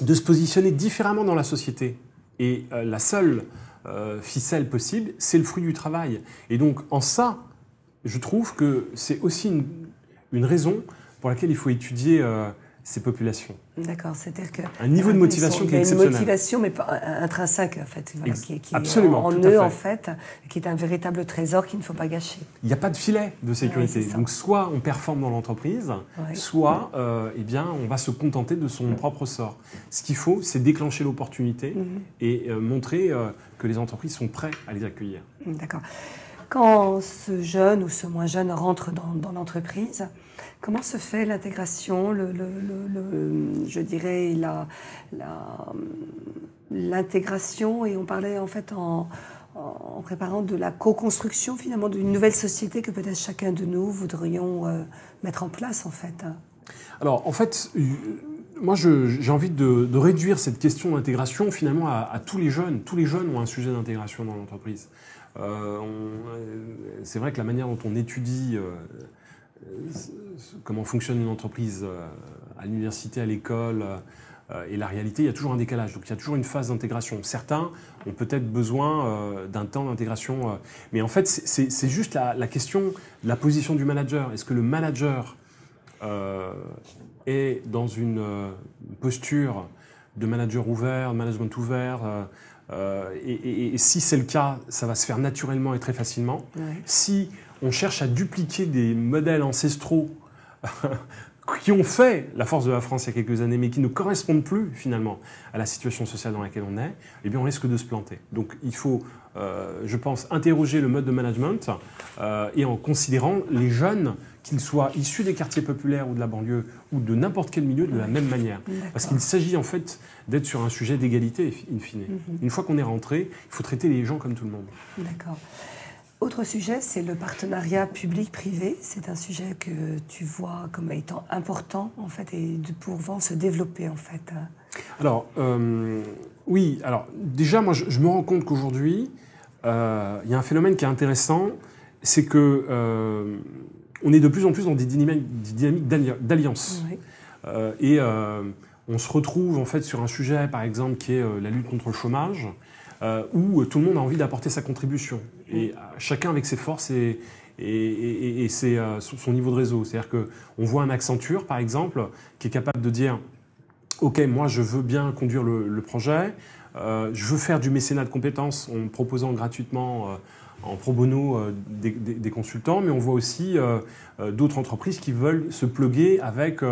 de se positionner différemment dans la société. Et euh, la seule ficelle possible, c'est le fruit du travail. Et donc, en ça, je trouve que c'est aussi une, raison pour laquelle il faut étudier ces populations. D'accord, c'est-à-dire que un niveau de motivation qui est exceptionnel. Une motivation, mais pas intrinsèque en fait, qui, Absolument, est en eux en fait, qui est un véritable trésor qu'il ne faut pas gâcher. Il n'y a pas de filet de sécurité. Donc soit on performe dans l'entreprise, soit euh, eh bien on va se contenter de son propre sort. Ce qu'il faut, c'est déclencher l'opportunité mhm. et euh, montrer euh, que les entreprises sont prêtes à les accueillir. D'accord. Quand ce jeune ou ce moins jeune rentre dans, dans l'entreprise, Comment se fait l'intégration, je dirais l'intégration? Et on parlait en fait en, préparant de la co-construction finalement d'une nouvelle société que peut-être chacun de nous voudrions euh, mettre en place en fait. Alors en fait, euh, moi j'ai envie de, réduire cette question d'intégration finalement à, tous les jeunes. Tous les jeunes ont un sujet d'intégration dans l'entreprise. Euh, c'est vrai que la manière dont on étudie comment fonctionne une entreprise euh, à l'université, à l'école euh, et la réalité, il y a toujours un décalage. Donc il y a toujours une phase d'intégration. Certains ont peut-être besoin euh, d'un temps d'intégration. mais en fait, c'est juste la, question de la position du manager. Est-ce que le manager est dans une posture de manager ouvert, de management ouvert et, si c'est le cas, ça va se faire naturellement et très facilement. Si on cherche à dupliquer des modèles ancestraux qui ont fait la force de la France il y a quelques années, mais qui ne correspondent plus finalement à la situation sociale dans laquelle on est, eh bien on risque de se planter. Donc il faut, euh, je pense, interroger le mode de management euh, et en considérant les jeunes, qu'ils soient issus des quartiers populaires ou de la banlieue ou de n'importe quel milieu, de la même manière. Parce qu'il s'agit en fait d'être sur un sujet d'égalité, in fine. Mhm. Une fois qu'on est rentré, il faut traiter les gens comme tout le monde. D'accord. Autre sujet, c'est le partenariat public-privé. C'est un sujet que tu vois comme étant important en fait et de pouvant se développer en fait. Alors euh, oui, alors déjà moi je, me rends compte qu'aujourd'hui euh, il y a un phénomène qui est intéressant, c'est que euh, on est de plus en plus dans des dynamiques, d'alliance et on se retrouve en fait sur un sujet par exemple qui est la lutte contre le chômage. Euh, où tout le monde a envie d'apporter sa contribution. Et euh, chacun avec ses forces et, et, euh, son niveau de réseau. C'est-à-dire qu'on voit un Accenture, par exemple, qui est capable de dire Ok, moi je veux bien conduire le, projet, je veux faire du mécénat de compétences en proposant gratuitement en pro bono des, consultants, mais on voit aussi d'autres entreprises qui veulent se pluguer avec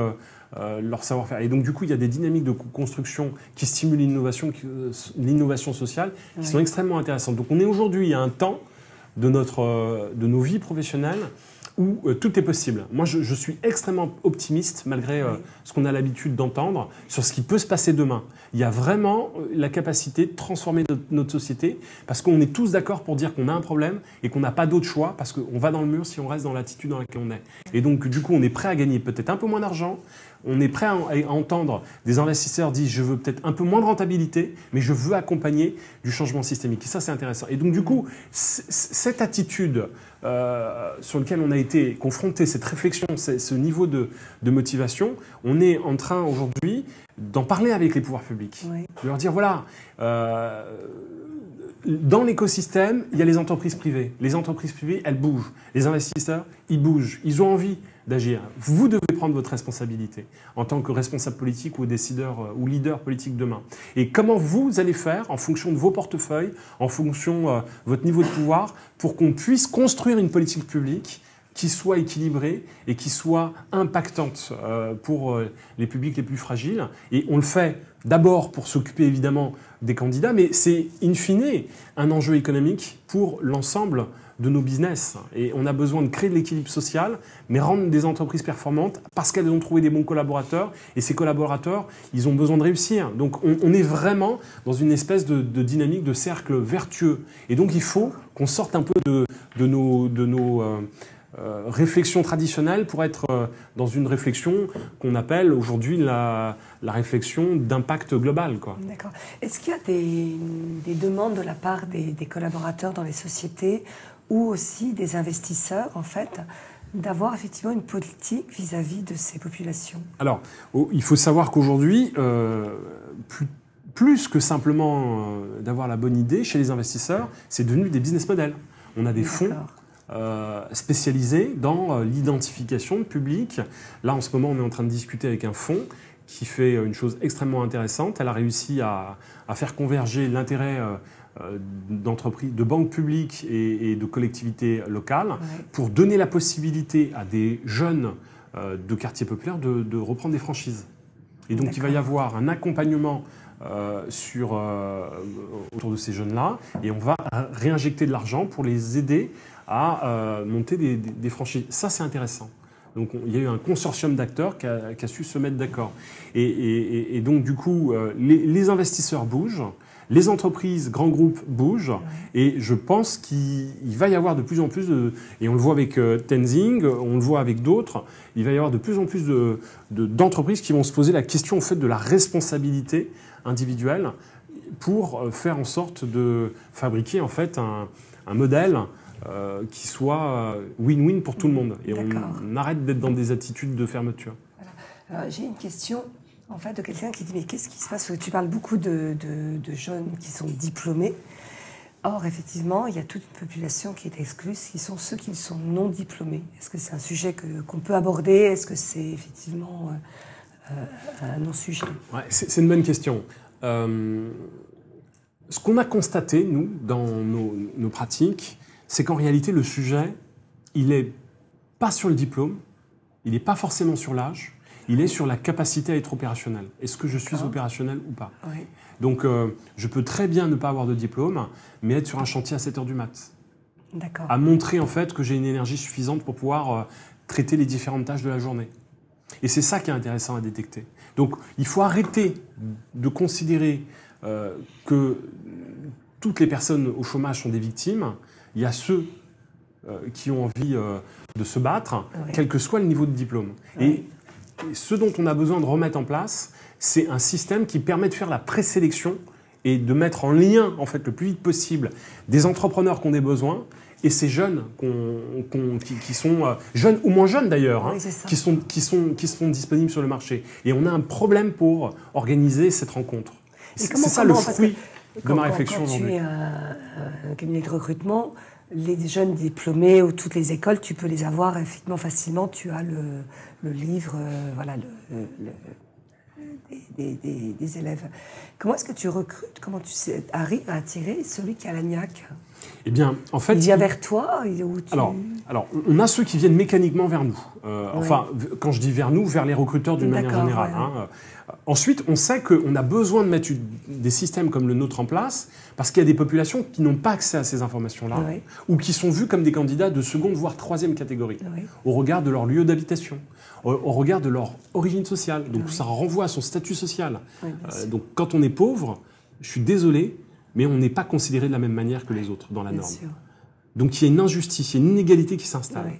euh, leur savoir-faire. Et donc, du coup, il y a des dynamiques de construction qui stimulent l'innovation, euh, l'innovation sociale, qui sont extrêmement intéressantes. Donc, on est aujourd'hui à un temps de, notre, de nos vies professionnelles où euh, tout est possible. Moi, je, suis extrêmement optimiste, malgré euh, ce qu'on a l'habitude d'entendre, sur ce qui peut se passer demain. Il y a vraiment euh, la capacité de transformer notre, société, parce qu'on est tous d'accord pour dire qu'on a un problème et qu'on n'a pas d'autre choix, parce qu'on va dans le mur si on reste dans l'attitude dans laquelle on est. Et donc, du coup, on est prêt à gagner peut-être un peu moins d'argent, on est prêt à, entendre des investisseurs dire je veux peut-être un peu moins de rentabilité, mais je veux accompagner du changement systémique. Et ça, c'est intéressant. Et donc, du coup, cette attitude euh, sur lequel on a été confronté, cette réflexion, ce niveau de, motivation, on est en train aujourd'hui d'en parler avec les pouvoirs publics. De leur dire voilà, euh, dans l'écosystème, il y a les entreprises privées. Les entreprises privées, elles bougent. Les investisseurs, ils bougent. Ils ont envie d'agir. Vous devez prendre votre responsabilité en tant que responsable politique ou décideur euh, ou leader politique demain. Et comment vous allez faire en fonction de vos portefeuilles, en fonction de euh, votre niveau de pouvoir, pour qu'on puisse construire une politique publique qui soit équilibrée et qui soit impactante euh, pour les publics les plus fragiles? Et on le fait d'abord pour s'occuper évidemment des candidats, mais c'est in fine un enjeu économique pour l'ensemble de nos business. Et on a besoin de créer de l'équilibre social, mais rendre des entreprises performantes parce qu'elles ont trouvé des bons collaborateurs. Et ces collaborateurs, ils ont besoin de réussir. Donc on, est vraiment dans une espèce de, dynamique de cercle vertueux. Et donc il faut qu'on sorte un peu de, de nos... De nos euh, euh, réflexions traditionnelles pour être euh, dans une réflexion qu'on appelle aujourd'hui la, la, réflexion d'impact global. D'accord. Est-ce qu'il y a des, des, demandes de la part des, collaborateurs dans les sociétés ou aussi des investisseurs, en fait, d'avoir effectivement une politique vis-à-vis de ces populations Alors, il faut savoir qu'aujourd'hui, euh, plus, que simplement euh, d'avoir la bonne idée chez les investisseurs, c'est devenu des business models. On a des fonds euh, spécialisés dans l'identification publique. Là, en ce moment, on est en train de discuter avec un fonds qui fait une chose extrêmement intéressante. Elle a réussi à, à faire converger l'intérêt d'entreprises, de banques publiques et, de collectivités locales pour donner la possibilité à des jeunes euh, de quartiers populaires de, reprendre des franchises. Et donc il va y avoir un accompagnement euh, sur, autour de ces jeunes-là et on va réinjecter de l'argent pour les aider à monter des, franchises. Ça, c'est intéressant. Donc il y a eu un consortium d'acteurs qui a, su se mettre d'accord. Et, donc du coup, les investisseurs bougent. Les entreprises, grands groupes bougent et je pense qu'il va y avoir de plus en plus de, et on le voit avec euh, Tenzing, on le voit avec d'autres, il va y avoir de plus en plus d'entreprises qui vont se poser la question au fait de la responsabilité individuelle pour euh, faire en sorte de fabriquer en fait un, modèle euh, qui soit win-win pour tout le monde. Et on, arrête d'être dans des attitudes de fermeture. J'ai une question en fait, de quelqu'un qui dit Mais qu'est-ce qui se passe? Tu parles beaucoup de, jeunes qui sont diplômés. Or, effectivement, il y a toute une population qui est exclue, qui sont ceux qui sont non diplômés. Est-ce que c'est un sujet qu'on peut aborder? Est-ce que c'est effectivement euh, euh, un non-sujet? Ouais, C'est une bonne question. Euh, ce qu'on a constaté, nous, dans nos, nos pratiques, c'est qu'en réalité, le sujet, il n'est pas sur le diplôme, il n'est pas forcément sur l'âge, il est sur la capacité à être opérationnel. Est-ce que je suis opérationnel ou pas Donc, euh, je peux très bien ne pas avoir de diplôme, mais être sur un chantier à 7 heures du mat. À montrer en fait que j'ai une énergie suffisante pour pouvoir euh, traiter les différentes tâches de la journée. Et c'est ça qui est intéressant à détecter. Donc, il faut arrêter de considérer euh, que toutes les personnes au chômage sont des victimes. Il y a ceux qui ont envie de se battre, quel que soit le niveau de diplôme. Et ce dont on a besoin de remettre en place, c'est un système qui permet de faire la présélection et de mettre en lien, en fait, le plus vite possible, des entrepreneurs qui ont des besoins et ces jeunes qui, sont euh, jeunes ou moins jeunes d'ailleurs, hein, qui, sont, qui, sont, qui seront disponibles sur le marché. Et on a un problème pour organiser cette rencontre. C'est ça le fruit de ma réflexion aujourd'hui. Quand tu es un, cabinet de recrutement, les jeunes diplômés ou toutes les écoles, tu peux les avoir effectivement facilement. Tu as le, le livre, euh, voilà, des, élèves. Comment est-ce que tu recrutes Comment tu arrives à attirer celui qui a la niaque? Eh bien, en fait, il vient vers toi alors, alors, on a ceux qui viennent mécaniquement vers nous. Euh, enfin, quand je dis vers nous, vers les recruteurs d'une manière générale. Hein. Ensuite, on sait qu'on a besoin de mettre des systèmes comme le nôtre en place parce qu'il y a des populations qui n'ont pas accès à ces informations-là ou qui sont vues comme des candidats de seconde voire troisième catégorie au regard de leur lieu d'habitation, au, regard de leur origine sociale. Donc ça renvoie à son statut social. Euh, donc quand on est pauvre, je suis désolé, mais on n'est pas considéré de la même manière que les autres dans la norme. Donc il y a une injustice, il y a une inégalité qui s'installe.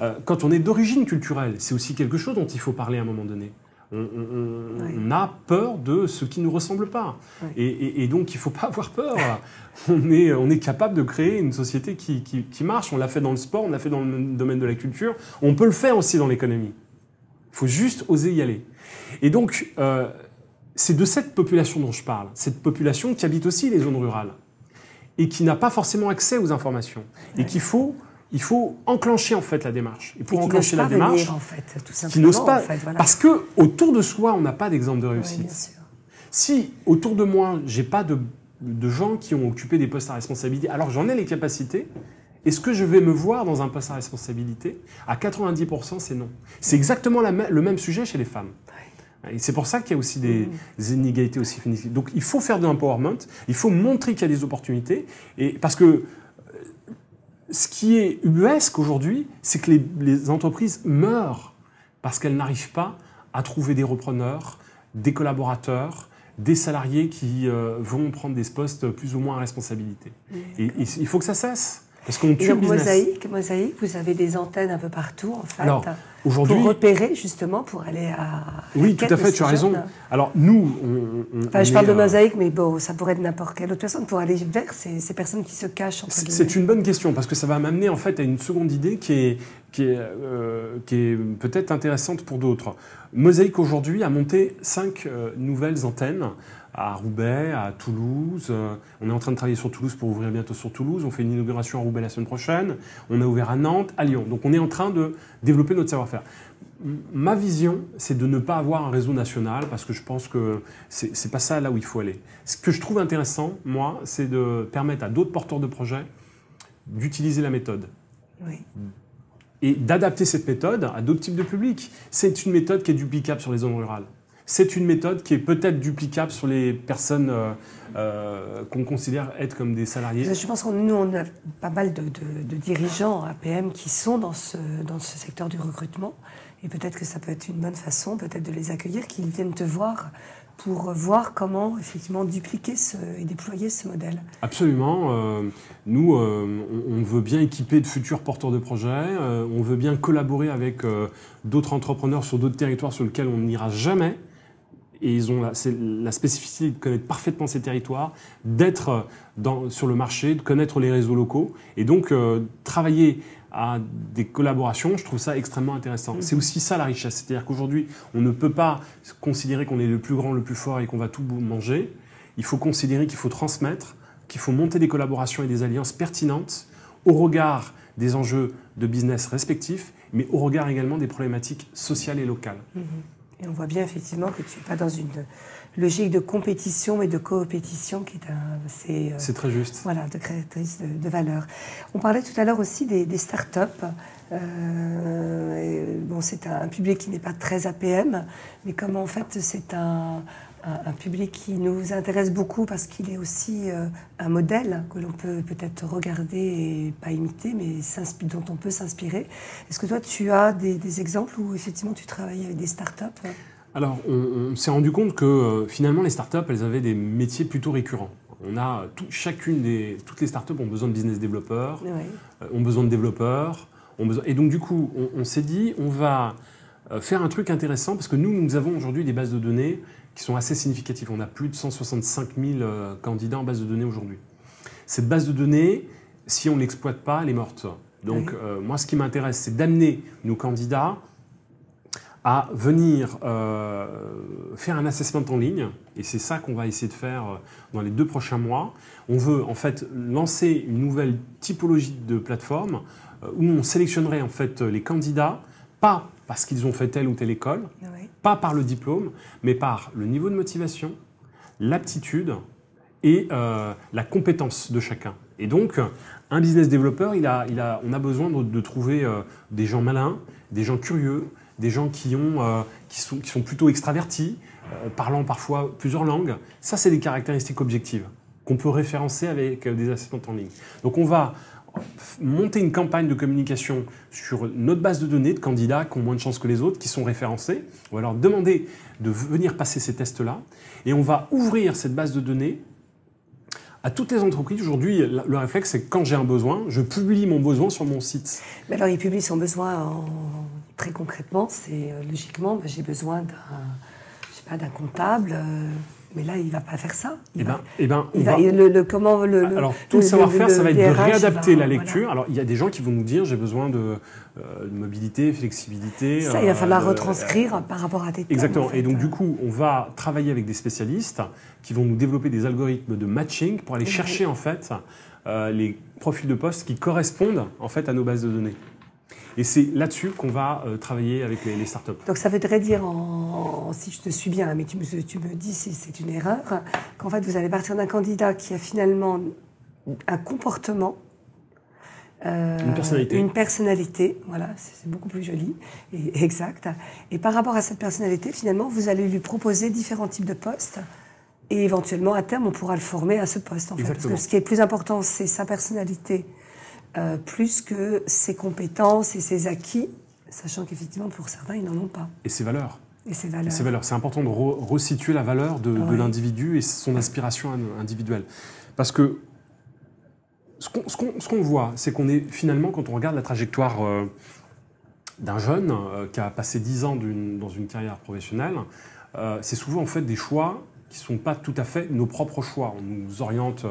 Euh, quand on est d'origine culturelle, c'est aussi quelque chose dont il faut parler à un moment donné. On, a peur de ce qui ne nous ressemble pas. Et, donc, il ne faut pas avoir peur. on, est, on est capable de créer une société qui, marche. On l'a fait dans le sport, on l'a fait dans le domaine de la culture. On peut le faire aussi dans l'économie. Il faut juste oser y aller. Et donc, euh, c'est de cette population dont je parle. Cette population qui habite aussi les zones rurales et qui n'a pas forcément accès aux informations. Et qu'il faut il faut enclencher en fait la démarche. Et pour enclencher la démarche, en fait, tout simplement, qui pas, parce que autour de soi, on n'a pas d'exemple de réussite. si autour de moi, j'ai pas de, de, gens qui ont occupé des postes à responsabilité, alors j'en ai les capacités. Est-ce que je vais me voir dans un poste à responsabilité? À 90%, c'est non. C'est exactement le même sujet chez les femmes. Et c'est pour ça qu'il y a aussi des, mm. inégalités aussi Donc il faut faire de l'empowerment, il faut montrer qu'il y a des opportunités, et parce que ce qui est ubuesque aujourd'hui, c'est que les, entreprises meurent parce qu'elles n'arrivent pas à trouver des repreneurs, des collaborateurs, des salariés qui euh, vont prendre des postes plus ou moins à responsabilité. Et, il faut que ça cesse. Parce qu'on tue le business. Mosaïque, mosaïque, vous avez des antennes un peu partout, en fait. Pour repérer, justement, pour aller à. Oui, tout à fait, tu as raison. Alors, nous, on. enfin, je parle de euh, mosaïque, mais bon, ça pourrait être n'importe quelle autre personne pour aller vers ces, ces personnes qui se cachent. C'est une bonne question, parce que ça va m'amener, en fait, à une seconde idée qui est, qui est, euh, qui est peut-être intéressante pour d'autres. Mosaïque, aujourd'hui, a monté cinq euh, nouvelles antennes à Roubaix, à Toulouse. Euh, on est en train de travailler sur Toulouse pour ouvrir bientôt sur Toulouse. On fait une inauguration à Roubaix la semaine prochaine. On a ouvert à Nantes, à Lyon. Donc on est en train de développer notre savoir-faire. Ma vision, c'est de ne pas avoir un réseau national parce que je pense que c'est pas ça là où il faut aller. Ce que je trouve intéressant, moi, c'est de permettre à d'autres porteurs de projets d'utiliser la méthode. Oui. Et d'adapter cette méthode à d'autres types de publics. C'est une méthode qui est duplicable sur les zones rurales c'est une méthode qui est peut-être duplicable sur les personnes euh, euh, qu'on considère être comme des salariés. Je pense que nous, on a pas mal de, dirigeants APM qui sont dans ce, dans ce secteur du recrutement. Et peut-être que ça peut être une bonne façon, peut-être de les accueillir, qu'ils viennent te voir pour voir comment effectivement dupliquer et déployer ce modèle. Absolument. Euh, nous, on, veut bien équiper de futurs porteurs de projets. on veut bien collaborer avec d'autres entrepreneurs sur d'autres territoires sur lesquels on n'ira jamais et ils ont la, la, spécificité de connaître parfaitement ces territoires, d'être sur le marché, de connaître les réseaux locaux et donc euh, travailler à des collaborations, je trouve ça extrêmement intéressant. C'est aussi ça la richesse, c'est-à-dire qu'aujourd'hui, on ne peut pas considérer qu'on est le plus grand, le plus fort et qu'on va tout manger. Il faut considérer qu'il faut transmettre, qu'il faut monter des collaborations et des alliances pertinentes au regard des enjeux de business respectifs, mais au regard également des problématiques sociales et locales. Mm-hmm. Et on voit bien effectivement que tu n'es pas dans une logique de compétition et de coopétition qui est un, c'est, euh, très juste. Voilà, de créatrice de, valeur. On parlait tout à l'heure aussi des, des startups. Euh, bon, c'est un public qui n'est pas très APM, mais comme en fait c'est un, un, public qui nous intéresse beaucoup parce qu'il est aussi euh, un modèle que l'on peut peut-être regarder et pas imiter, mais dont on peut s'inspirer. Est-ce que toi, tu as des, exemples où effectivement tu travailles avec des startups Alors, on, s'est rendu compte que euh, finalement, les startups, elles avaient des métiers plutôt récurrents. On a chacune des, toutes les startups ont besoin de business développeurs, euh, ont besoin de développeurs, ont besoin, et donc du coup, on, on s'est dit, on va faire un truc intéressant parce que nous, nous avons aujourd'hui des bases de données qui sont assez significatifs. On a plus de 165 000 euh, candidats en base de données aujourd'hui. Cette base de données, si on ne l'exploite pas, elle est morte. Donc euh, moi, ce qui m'intéresse, c'est d'amener nos candidats à venir euh, faire un assessment en ligne, et c'est ça qu'on va essayer de faire dans les deux prochains mois. On veut en fait lancer une nouvelle typologie de plateforme où on sélectionnerait en fait les candidats, pas parce qu'ils ont fait telle ou telle école, pas par le diplôme, mais par le niveau de motivation, l'aptitude et euh, la compétence de chacun. Et donc, un business développeur, il a, il a, on a besoin de, trouver euh, des gens malins, des gens curieux, des gens qui, ont, euh, qui, sont, qui sont plutôt extravertis, parlant parfois plusieurs langues. Ça, c'est des caractéristiques objectives qu'on peut référencer avec des assistants en ligne. Donc on va monter une campagne de communication sur notre base de données de candidats qui ont moins de chances que les autres, qui sont référencés. On va leur demander de venir passer ces tests-là. Et on va ouvrir cette base de données à toutes les entreprises. Aujourd'hui, le réflexe, c'est quand j'ai un besoin, je publie mon besoin sur mon site. Mais alors, il publie son besoin très concrètement. C'est euh, logiquement, bah, j'ai besoin d'un comptable. Euh, mais là, il ne va pas faire ça. Eh ben, eh ben, il va, le, comment le, Alors, tout le, savoir-faire, ça va être de réadapter la lecture. Alors, il y a des gens qui vont nous dire j'ai besoin de, euh, mobilité, flexibilité. Ça, il va falloir retranscrire par rapport à tes Exactement. Et donc, du coup, on va travailler avec des spécialistes qui vont nous développer des algorithmes de matching pour aller chercher, en fait, euh, les profils de poste qui correspondent, en fait, à nos bases de données. Et c'est là-dessus qu'on va euh, travailler avec les, startups. Donc ça voudrait dire, en, si je te suis bien, mais tu me, tu me dis si c'est une erreur, qu'en fait vous allez partir d'un candidat qui a finalement un comportement euh, une personnalité. Une personnalité, voilà, c'est beaucoup plus joli et exact. Et par rapport à cette personnalité, finalement, vous allez lui proposer différents types de postes. Et éventuellement, à terme, on pourra le former à ce poste. En fait. Parce que ce qui est plus important, c'est sa personnalité euh, plus que ses compétences et ses acquis, sachant qu'effectivement, pour certains, ils n'en ont pas. Et ses valeurs. Et ses valeurs. valeurs. C'est important de resituer la valeur de, l'individu et son aspiration individuelle. Parce que ce qu'on voit, c'est qu'on est finalement, quand on regarde la trajectoire euh, d'un jeune euh, qui a passé 10 ans dans une carrière professionnelle, c'est souvent en fait des choix qui ne sont pas tout à fait nos propres choix. On nous oriente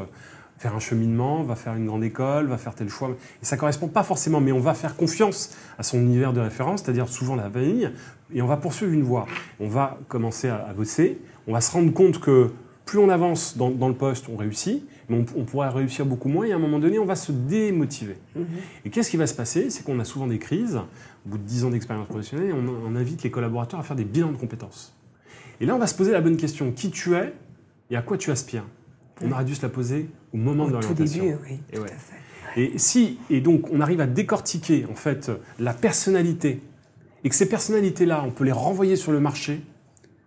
faire un cheminement, va faire une grande école, va faire tel choix. Et ça ne correspond pas forcément, mais on va faire confiance à son univers de référence, c'est-à-dire souvent la famille, et on va poursuivre une voie. On va commencer à, bosser, on va se rendre compte que plus on avance dans, le poste, on réussit, mais on, pourrait réussir beaucoup moins, et à un moment donné, on va se démotiver. Mm-hmm. Et qu'est-ce qui va se passer? C'est qu'on a souvent des crises, au bout de 10 ans d'expérience professionnelle, on, on invite les collaborateurs à faire des bilans de compétences. Et là, on va se poser la bonne question, qui tu es et à quoi tu aspires? On aurait dû se la poser au moment de l'orientation. Oui, et, tout à fait. et si et donc on arrive à décortiquer en fait la personnalité et que ces personnalités-là, on peut les renvoyer sur le marché,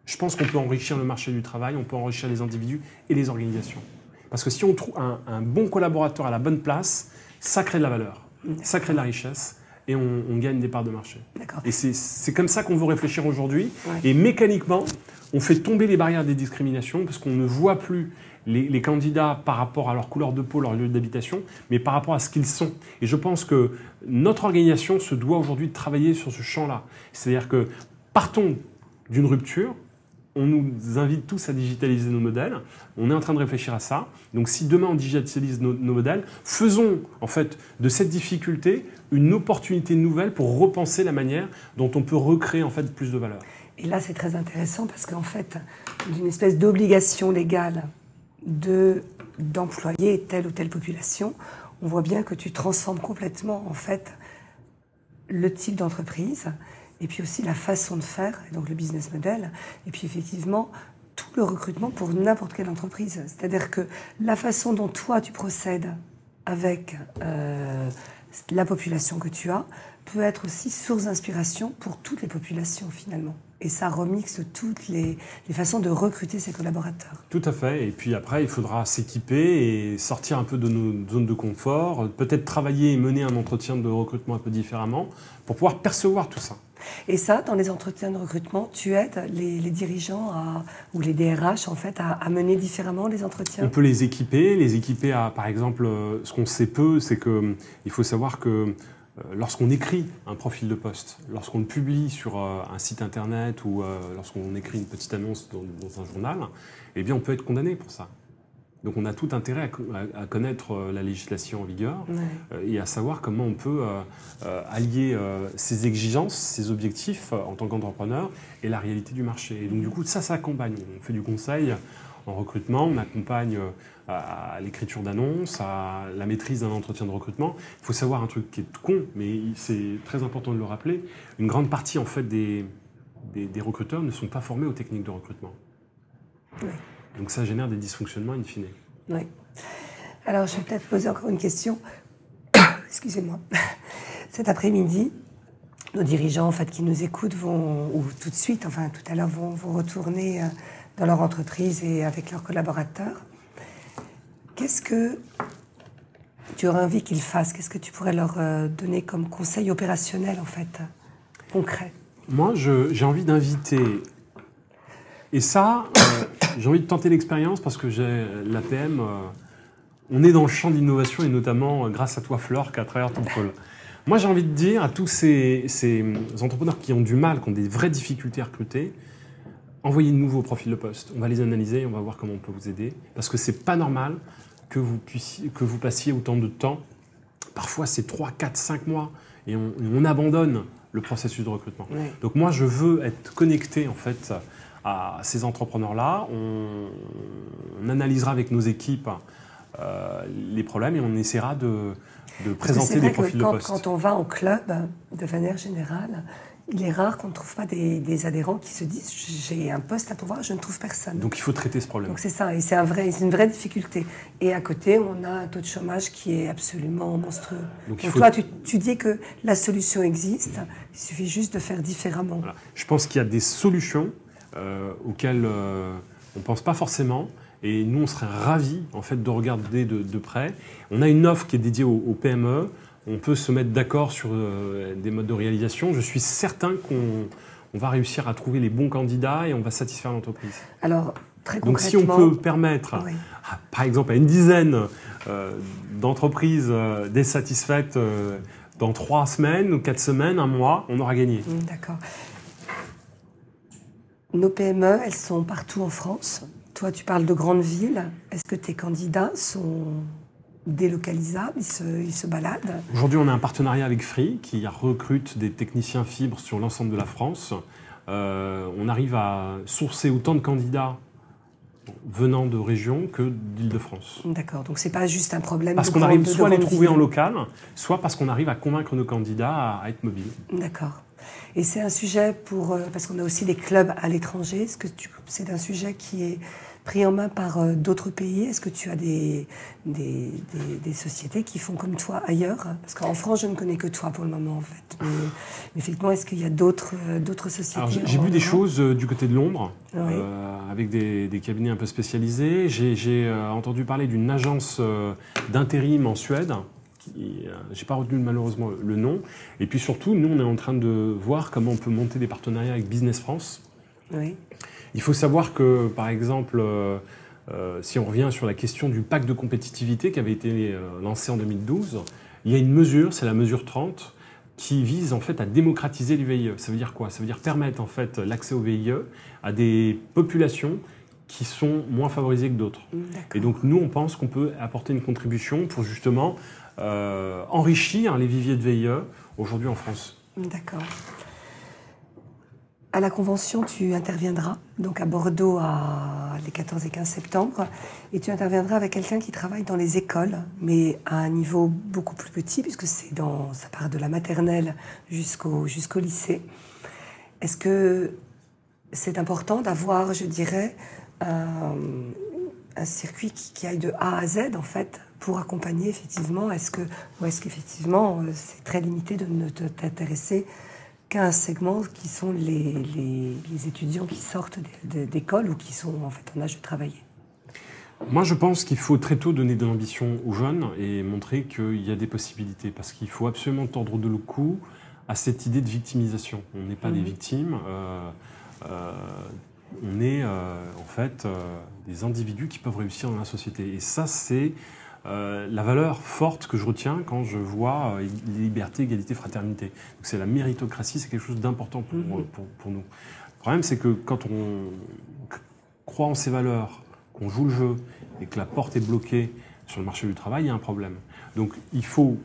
je pense qu'on peut enrichir le marché du travail, on peut enrichir les individus et les organisations. Parce que si on trouve un, bon collaborateur à la bonne place, ça crée de la valeur, ça crée de la richesse et on, gagne des parts de marché. Et c'est comme ça qu'on veut réfléchir aujourd'hui. Et mécaniquement, on fait tomber les barrières des discriminations parce qu'on ne voit plus les, candidats par rapport à leur couleur de peau, leur lieu d'habitation, mais par rapport à ce qu'ils sont. Et je pense que notre organisation se doit aujourd'hui de travailler sur ce champ-là. C'est-à-dire que partons d'une rupture, on nous invite tous à digitaliser nos modèles. On est en train de réfléchir à ça. Donc, si demain on digitalise nos, nos, modèles, faisons en fait de cette difficulté une opportunité nouvelle pour repenser la manière dont on peut recréer en fait plus de valeur. Et là, c'est très intéressant parce qu'en fait, d'une espèce d'obligation légale d'employer telle ou telle population, on voit bien que tu transformes complètement en fait le type d'entreprise et puis aussi la façon de faire, donc le business model, et puis effectivement tout le recrutement pour n'importe quelle entreprise. C'est-à-dire que la façon dont toi tu procèdes avec euh, la population que tu as peut être aussi source d'inspiration pour toutes les populations finalement et ça remixe toutes les, façons de recruter ses collaborateurs. Tout à fait. Et puis après, il faudra s'équiper et sortir un peu de nos zones de confort, peut-être travailler et mener un entretien de recrutement un peu différemment pour pouvoir percevoir tout ça. Et ça, dans les entretiens de recrutement, tu aides les, dirigeants ou les DRH en fait à, mener différemment les entretiens? On peut les équiper, les équiper à, par exemple, euh, ce qu'on sait peu, c'est qu'il faut savoir que lorsqu'on écrit un profil de poste, lorsqu'on le publie sur euh, un site internet ou euh, lorsqu'on écrit une petite annonce dans, un journal, eh bien on peut être condamné pour ça. Donc on a tout intérêt à, connaître la législation en vigueur et à savoir comment on peut allier ses exigences, ses objectifs en tant qu'entrepreneur et la réalité du marché. Et donc du coup ça s'accompagne. On fait du conseil en recrutement, on accompagne à l'écriture d'annonces, à la maîtrise d'un entretien de recrutement. Il faut savoir un truc qui est con, mais c'est très important de le rappeler. Une grande partie en fait des, des, recruteurs ne sont pas formés aux techniques de recrutement. Donc ça génère des dysfonctionnements in fine. Oui. Alors je vais peut-être poser encore une question. Excusez-moi. Cet après-midi, nos dirigeants en fait, qui nous écoutent vont, ou tout de suite, enfin tout à l'heure, vont, vont retourner euh, dans leur entreprise et avec leurs collaborateurs. Qu'est-ce que tu aurais envie qu'ils fassent? Qu'est-ce que tu pourrais leur euh, donner comme conseil opérationnel, en fait, concret? Moi, j'ai envie d'inviter. Et ça, euh, j'ai envie de tenter l'expérience parce que j'ai l'APM. Euh, on est dans le champ d'innovation et notamment grâce à toi, Flore, qu'à travers ton pôle. Moi, j'ai envie de dire à tous ces, ces, entrepreneurs qui ont du mal, qui ont des vraies difficultés à recruter, envoyez-nous vos profils de poste. On va les analyser et on va voir comment on peut vous aider. Parce que c'est pas normal que vous, puissiez, que vous passiez autant de temps. Parfois, c'est 3, 4, 5 mois et on, abandonne le processus de recrutement. Donc moi, je veux être connecté en fait à ces entrepreneurs-là. On, analysera avec nos équipes euh, les problèmes et on essaiera de, de présenter des profils quand, de poste. Quand on va au club, de manière générale, il est rare qu'on ne trouve pas des, adhérents qui se disent j'ai un poste à pouvoir, je ne trouve personne. Donc il faut traiter ce problème. Donc c'est ça, et c'est un vrai, une vraie difficulté. Et à côté, on a un taux de chômage qui est absolument monstrueux. Donc, toi, tu, dis que la solution existe, il suffit juste de faire différemment. Je pense qu'il y a des solutions euh, auxquelles euh, on ne pense pas forcément. Et nous, on serait ravis en fait, de regarder de, près. On a une offre qui est dédiée aux, aux PME on peut se mettre d'accord sur euh, des modes de réalisation. Je suis certain qu'on va réussir à trouver les bons candidats et on va satisfaire l'entreprise. Alors, très Donc si on peut permettre, par exemple, à une dizaine euh, d'entreprises euh, d'être satisfaites dans trois semaines ou quatre semaines, un mois, on aura gagné. Mmh, d'accord. Nos PME, elles sont partout en France. Toi, tu parles de grandes villes. Est-ce que tes candidats sont délocalisables, ils se, baladent. Aujourd'hui, on a un partenariat avec Free qui recrute des techniciens fibres sur l'ensemble de la France. Euh, on arrive à sourcer autant de candidats venant de régions que d'Île-de-France. D'accord, donc c'est pas juste un problème. Parce qu'on arrive soit à les trouver en local, soit parce qu'on arrive à convaincre nos candidats à, être mobiles. D'accord. Et c'est un sujet pour euh, parce qu'on a aussi des clubs à l'étranger. Est-ce que c'est un sujet qui est pris en main par euh, d'autres pays? Est-ce que tu as des, des, sociétés qui font comme toi ailleurs? Parce qu'en France, je ne connais que toi pour le moment, en fait. Mais, effectivement, est-ce qu'il y a d'autres euh, d'autres sociétés J'ai vu des choses euh, du côté de Londres, avec des, cabinets un peu spécialisés. J'ai entendu parler d'une agence d'intérim en Suède. J'ai pas retenu malheureusement le nom. Et puis surtout, nous, on est en train de voir comment on peut monter des partenariats avec Business France. Oui. Il faut savoir que, par exemple, euh, euh, si on revient sur la question du pacte de compétitivité qui avait été euh, lancé en 2012, il y a une mesure, c'est la mesure 30, qui vise en fait à démocratiser les VIE. Ça veut dire quoi? Ça veut dire permettre en fait l'accès aux VIE à des populations qui sont moins favorisées que d'autres. Et donc nous, on pense qu'on peut apporter une contribution pour justement enrichir les viviers de VIE aujourd'hui en France. D'accord. À la convention, tu interviendras, donc à Bordeaux, à les 14 et 15 septembre, et tu interviendras avec quelqu'un qui travaille dans les écoles, mais à un niveau beaucoup plus petit, puisque c'est dans, ça part de la maternelle jusqu'au jusqu'au lycée. Est-ce que c'est important d'avoir, je dirais, un, circuit qui, aille de A à Z, en fait, pour accompagner effectivement? Est-ce que, ou est-ce qu'effectivement, c'est très limité de ne t'intéresser un segment qui sont les, les, étudiants qui sortent d'école ou qui sont en fait en âge de travailler. Moi, je pense qu'il faut très tôt donner de l'ambition aux jeunes et montrer qu'il y a des possibilités, parce qu'il faut absolument tordre de le cou à cette idée de victimisation. On n'est pas des mhm. victimes, euh, euh, on est euh, en fait des individus qui peuvent réussir dans la société. Et ça, c'est euh, la valeur forte que je retiens quand je vois euh, liberté, égalité, fraternité. C'est la méritocratie, c'est quelque chose d'important pour, mhm. pour, nous. Le problème, c'est que quand on croit en ces valeurs, qu'on joue le jeu et que la porte est bloquée sur le marché du travail, il y a un problème. Donc il faut,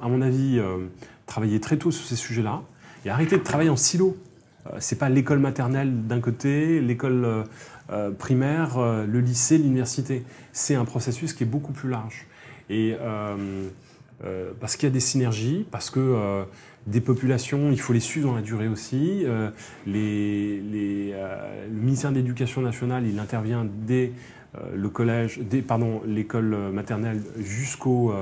à mon avis, euh, travailler très tôt sur ces sujets-là et arrêter de travailler en silo. C'est pas l'école maternelle d'un côté, l'école euh, primaire, euh, le lycée, l'université. C'est un processus qui est beaucoup plus large. Et euh, parce qu'il y a des synergies, parce que des populations, il faut les suivre dans la durée aussi. les, le ministère de l'Éducation nationale, il intervient dès le collège, pardon, l'école maternelle jusqu'au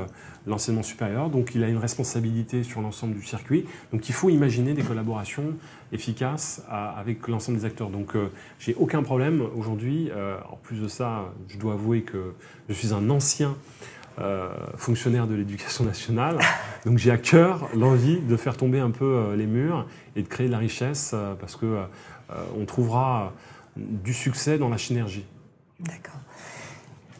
l'enseignement supérieur. Donc il a une responsabilité sur l'ensemble du circuit. Donc il faut imaginer des collaborations efficaces avec l'ensemble des acteurs. Donc j'ai aucun problème aujourd'hui. en plus de ça, je dois avouer que je suis un ancien fonctionnaire de l'éducation nationale. Donc j'ai à cœur l'envie de faire tomber un peu les murs et de créer de la richesse parce que on trouvera du succès dans la synergie. D'accord.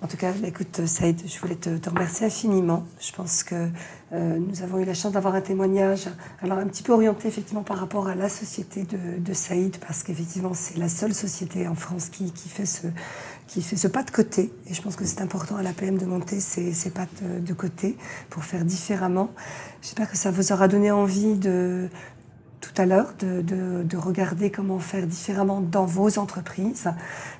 En tout cas, écoute, Saïd, je voulais te, remercier infiniment. Je pense que euh, nous avons eu la chance d'avoir un témoignage, alors un petit peu orienté effectivement par rapport à la société de, Saïd, parce qu'effectivement, c'est la seule société en France qui, fait ce, qui fait ce pas de côté. Et je pense que c'est important à la PM de monter ces, ces pas de, côté pour faire différemment. J'espère que ça vous aura donné envie de, tout à l'heure, de, regarder comment faire différemment dans vos entreprises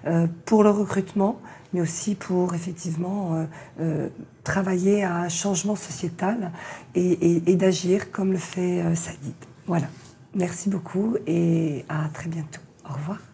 euh, pour le recrutement, mais aussi pour effectivement euh, euh, travailler à un changement sociétal et, et d'agir comme le fait Sadid. Voilà. Merci beaucoup et à très bientôt. Au revoir.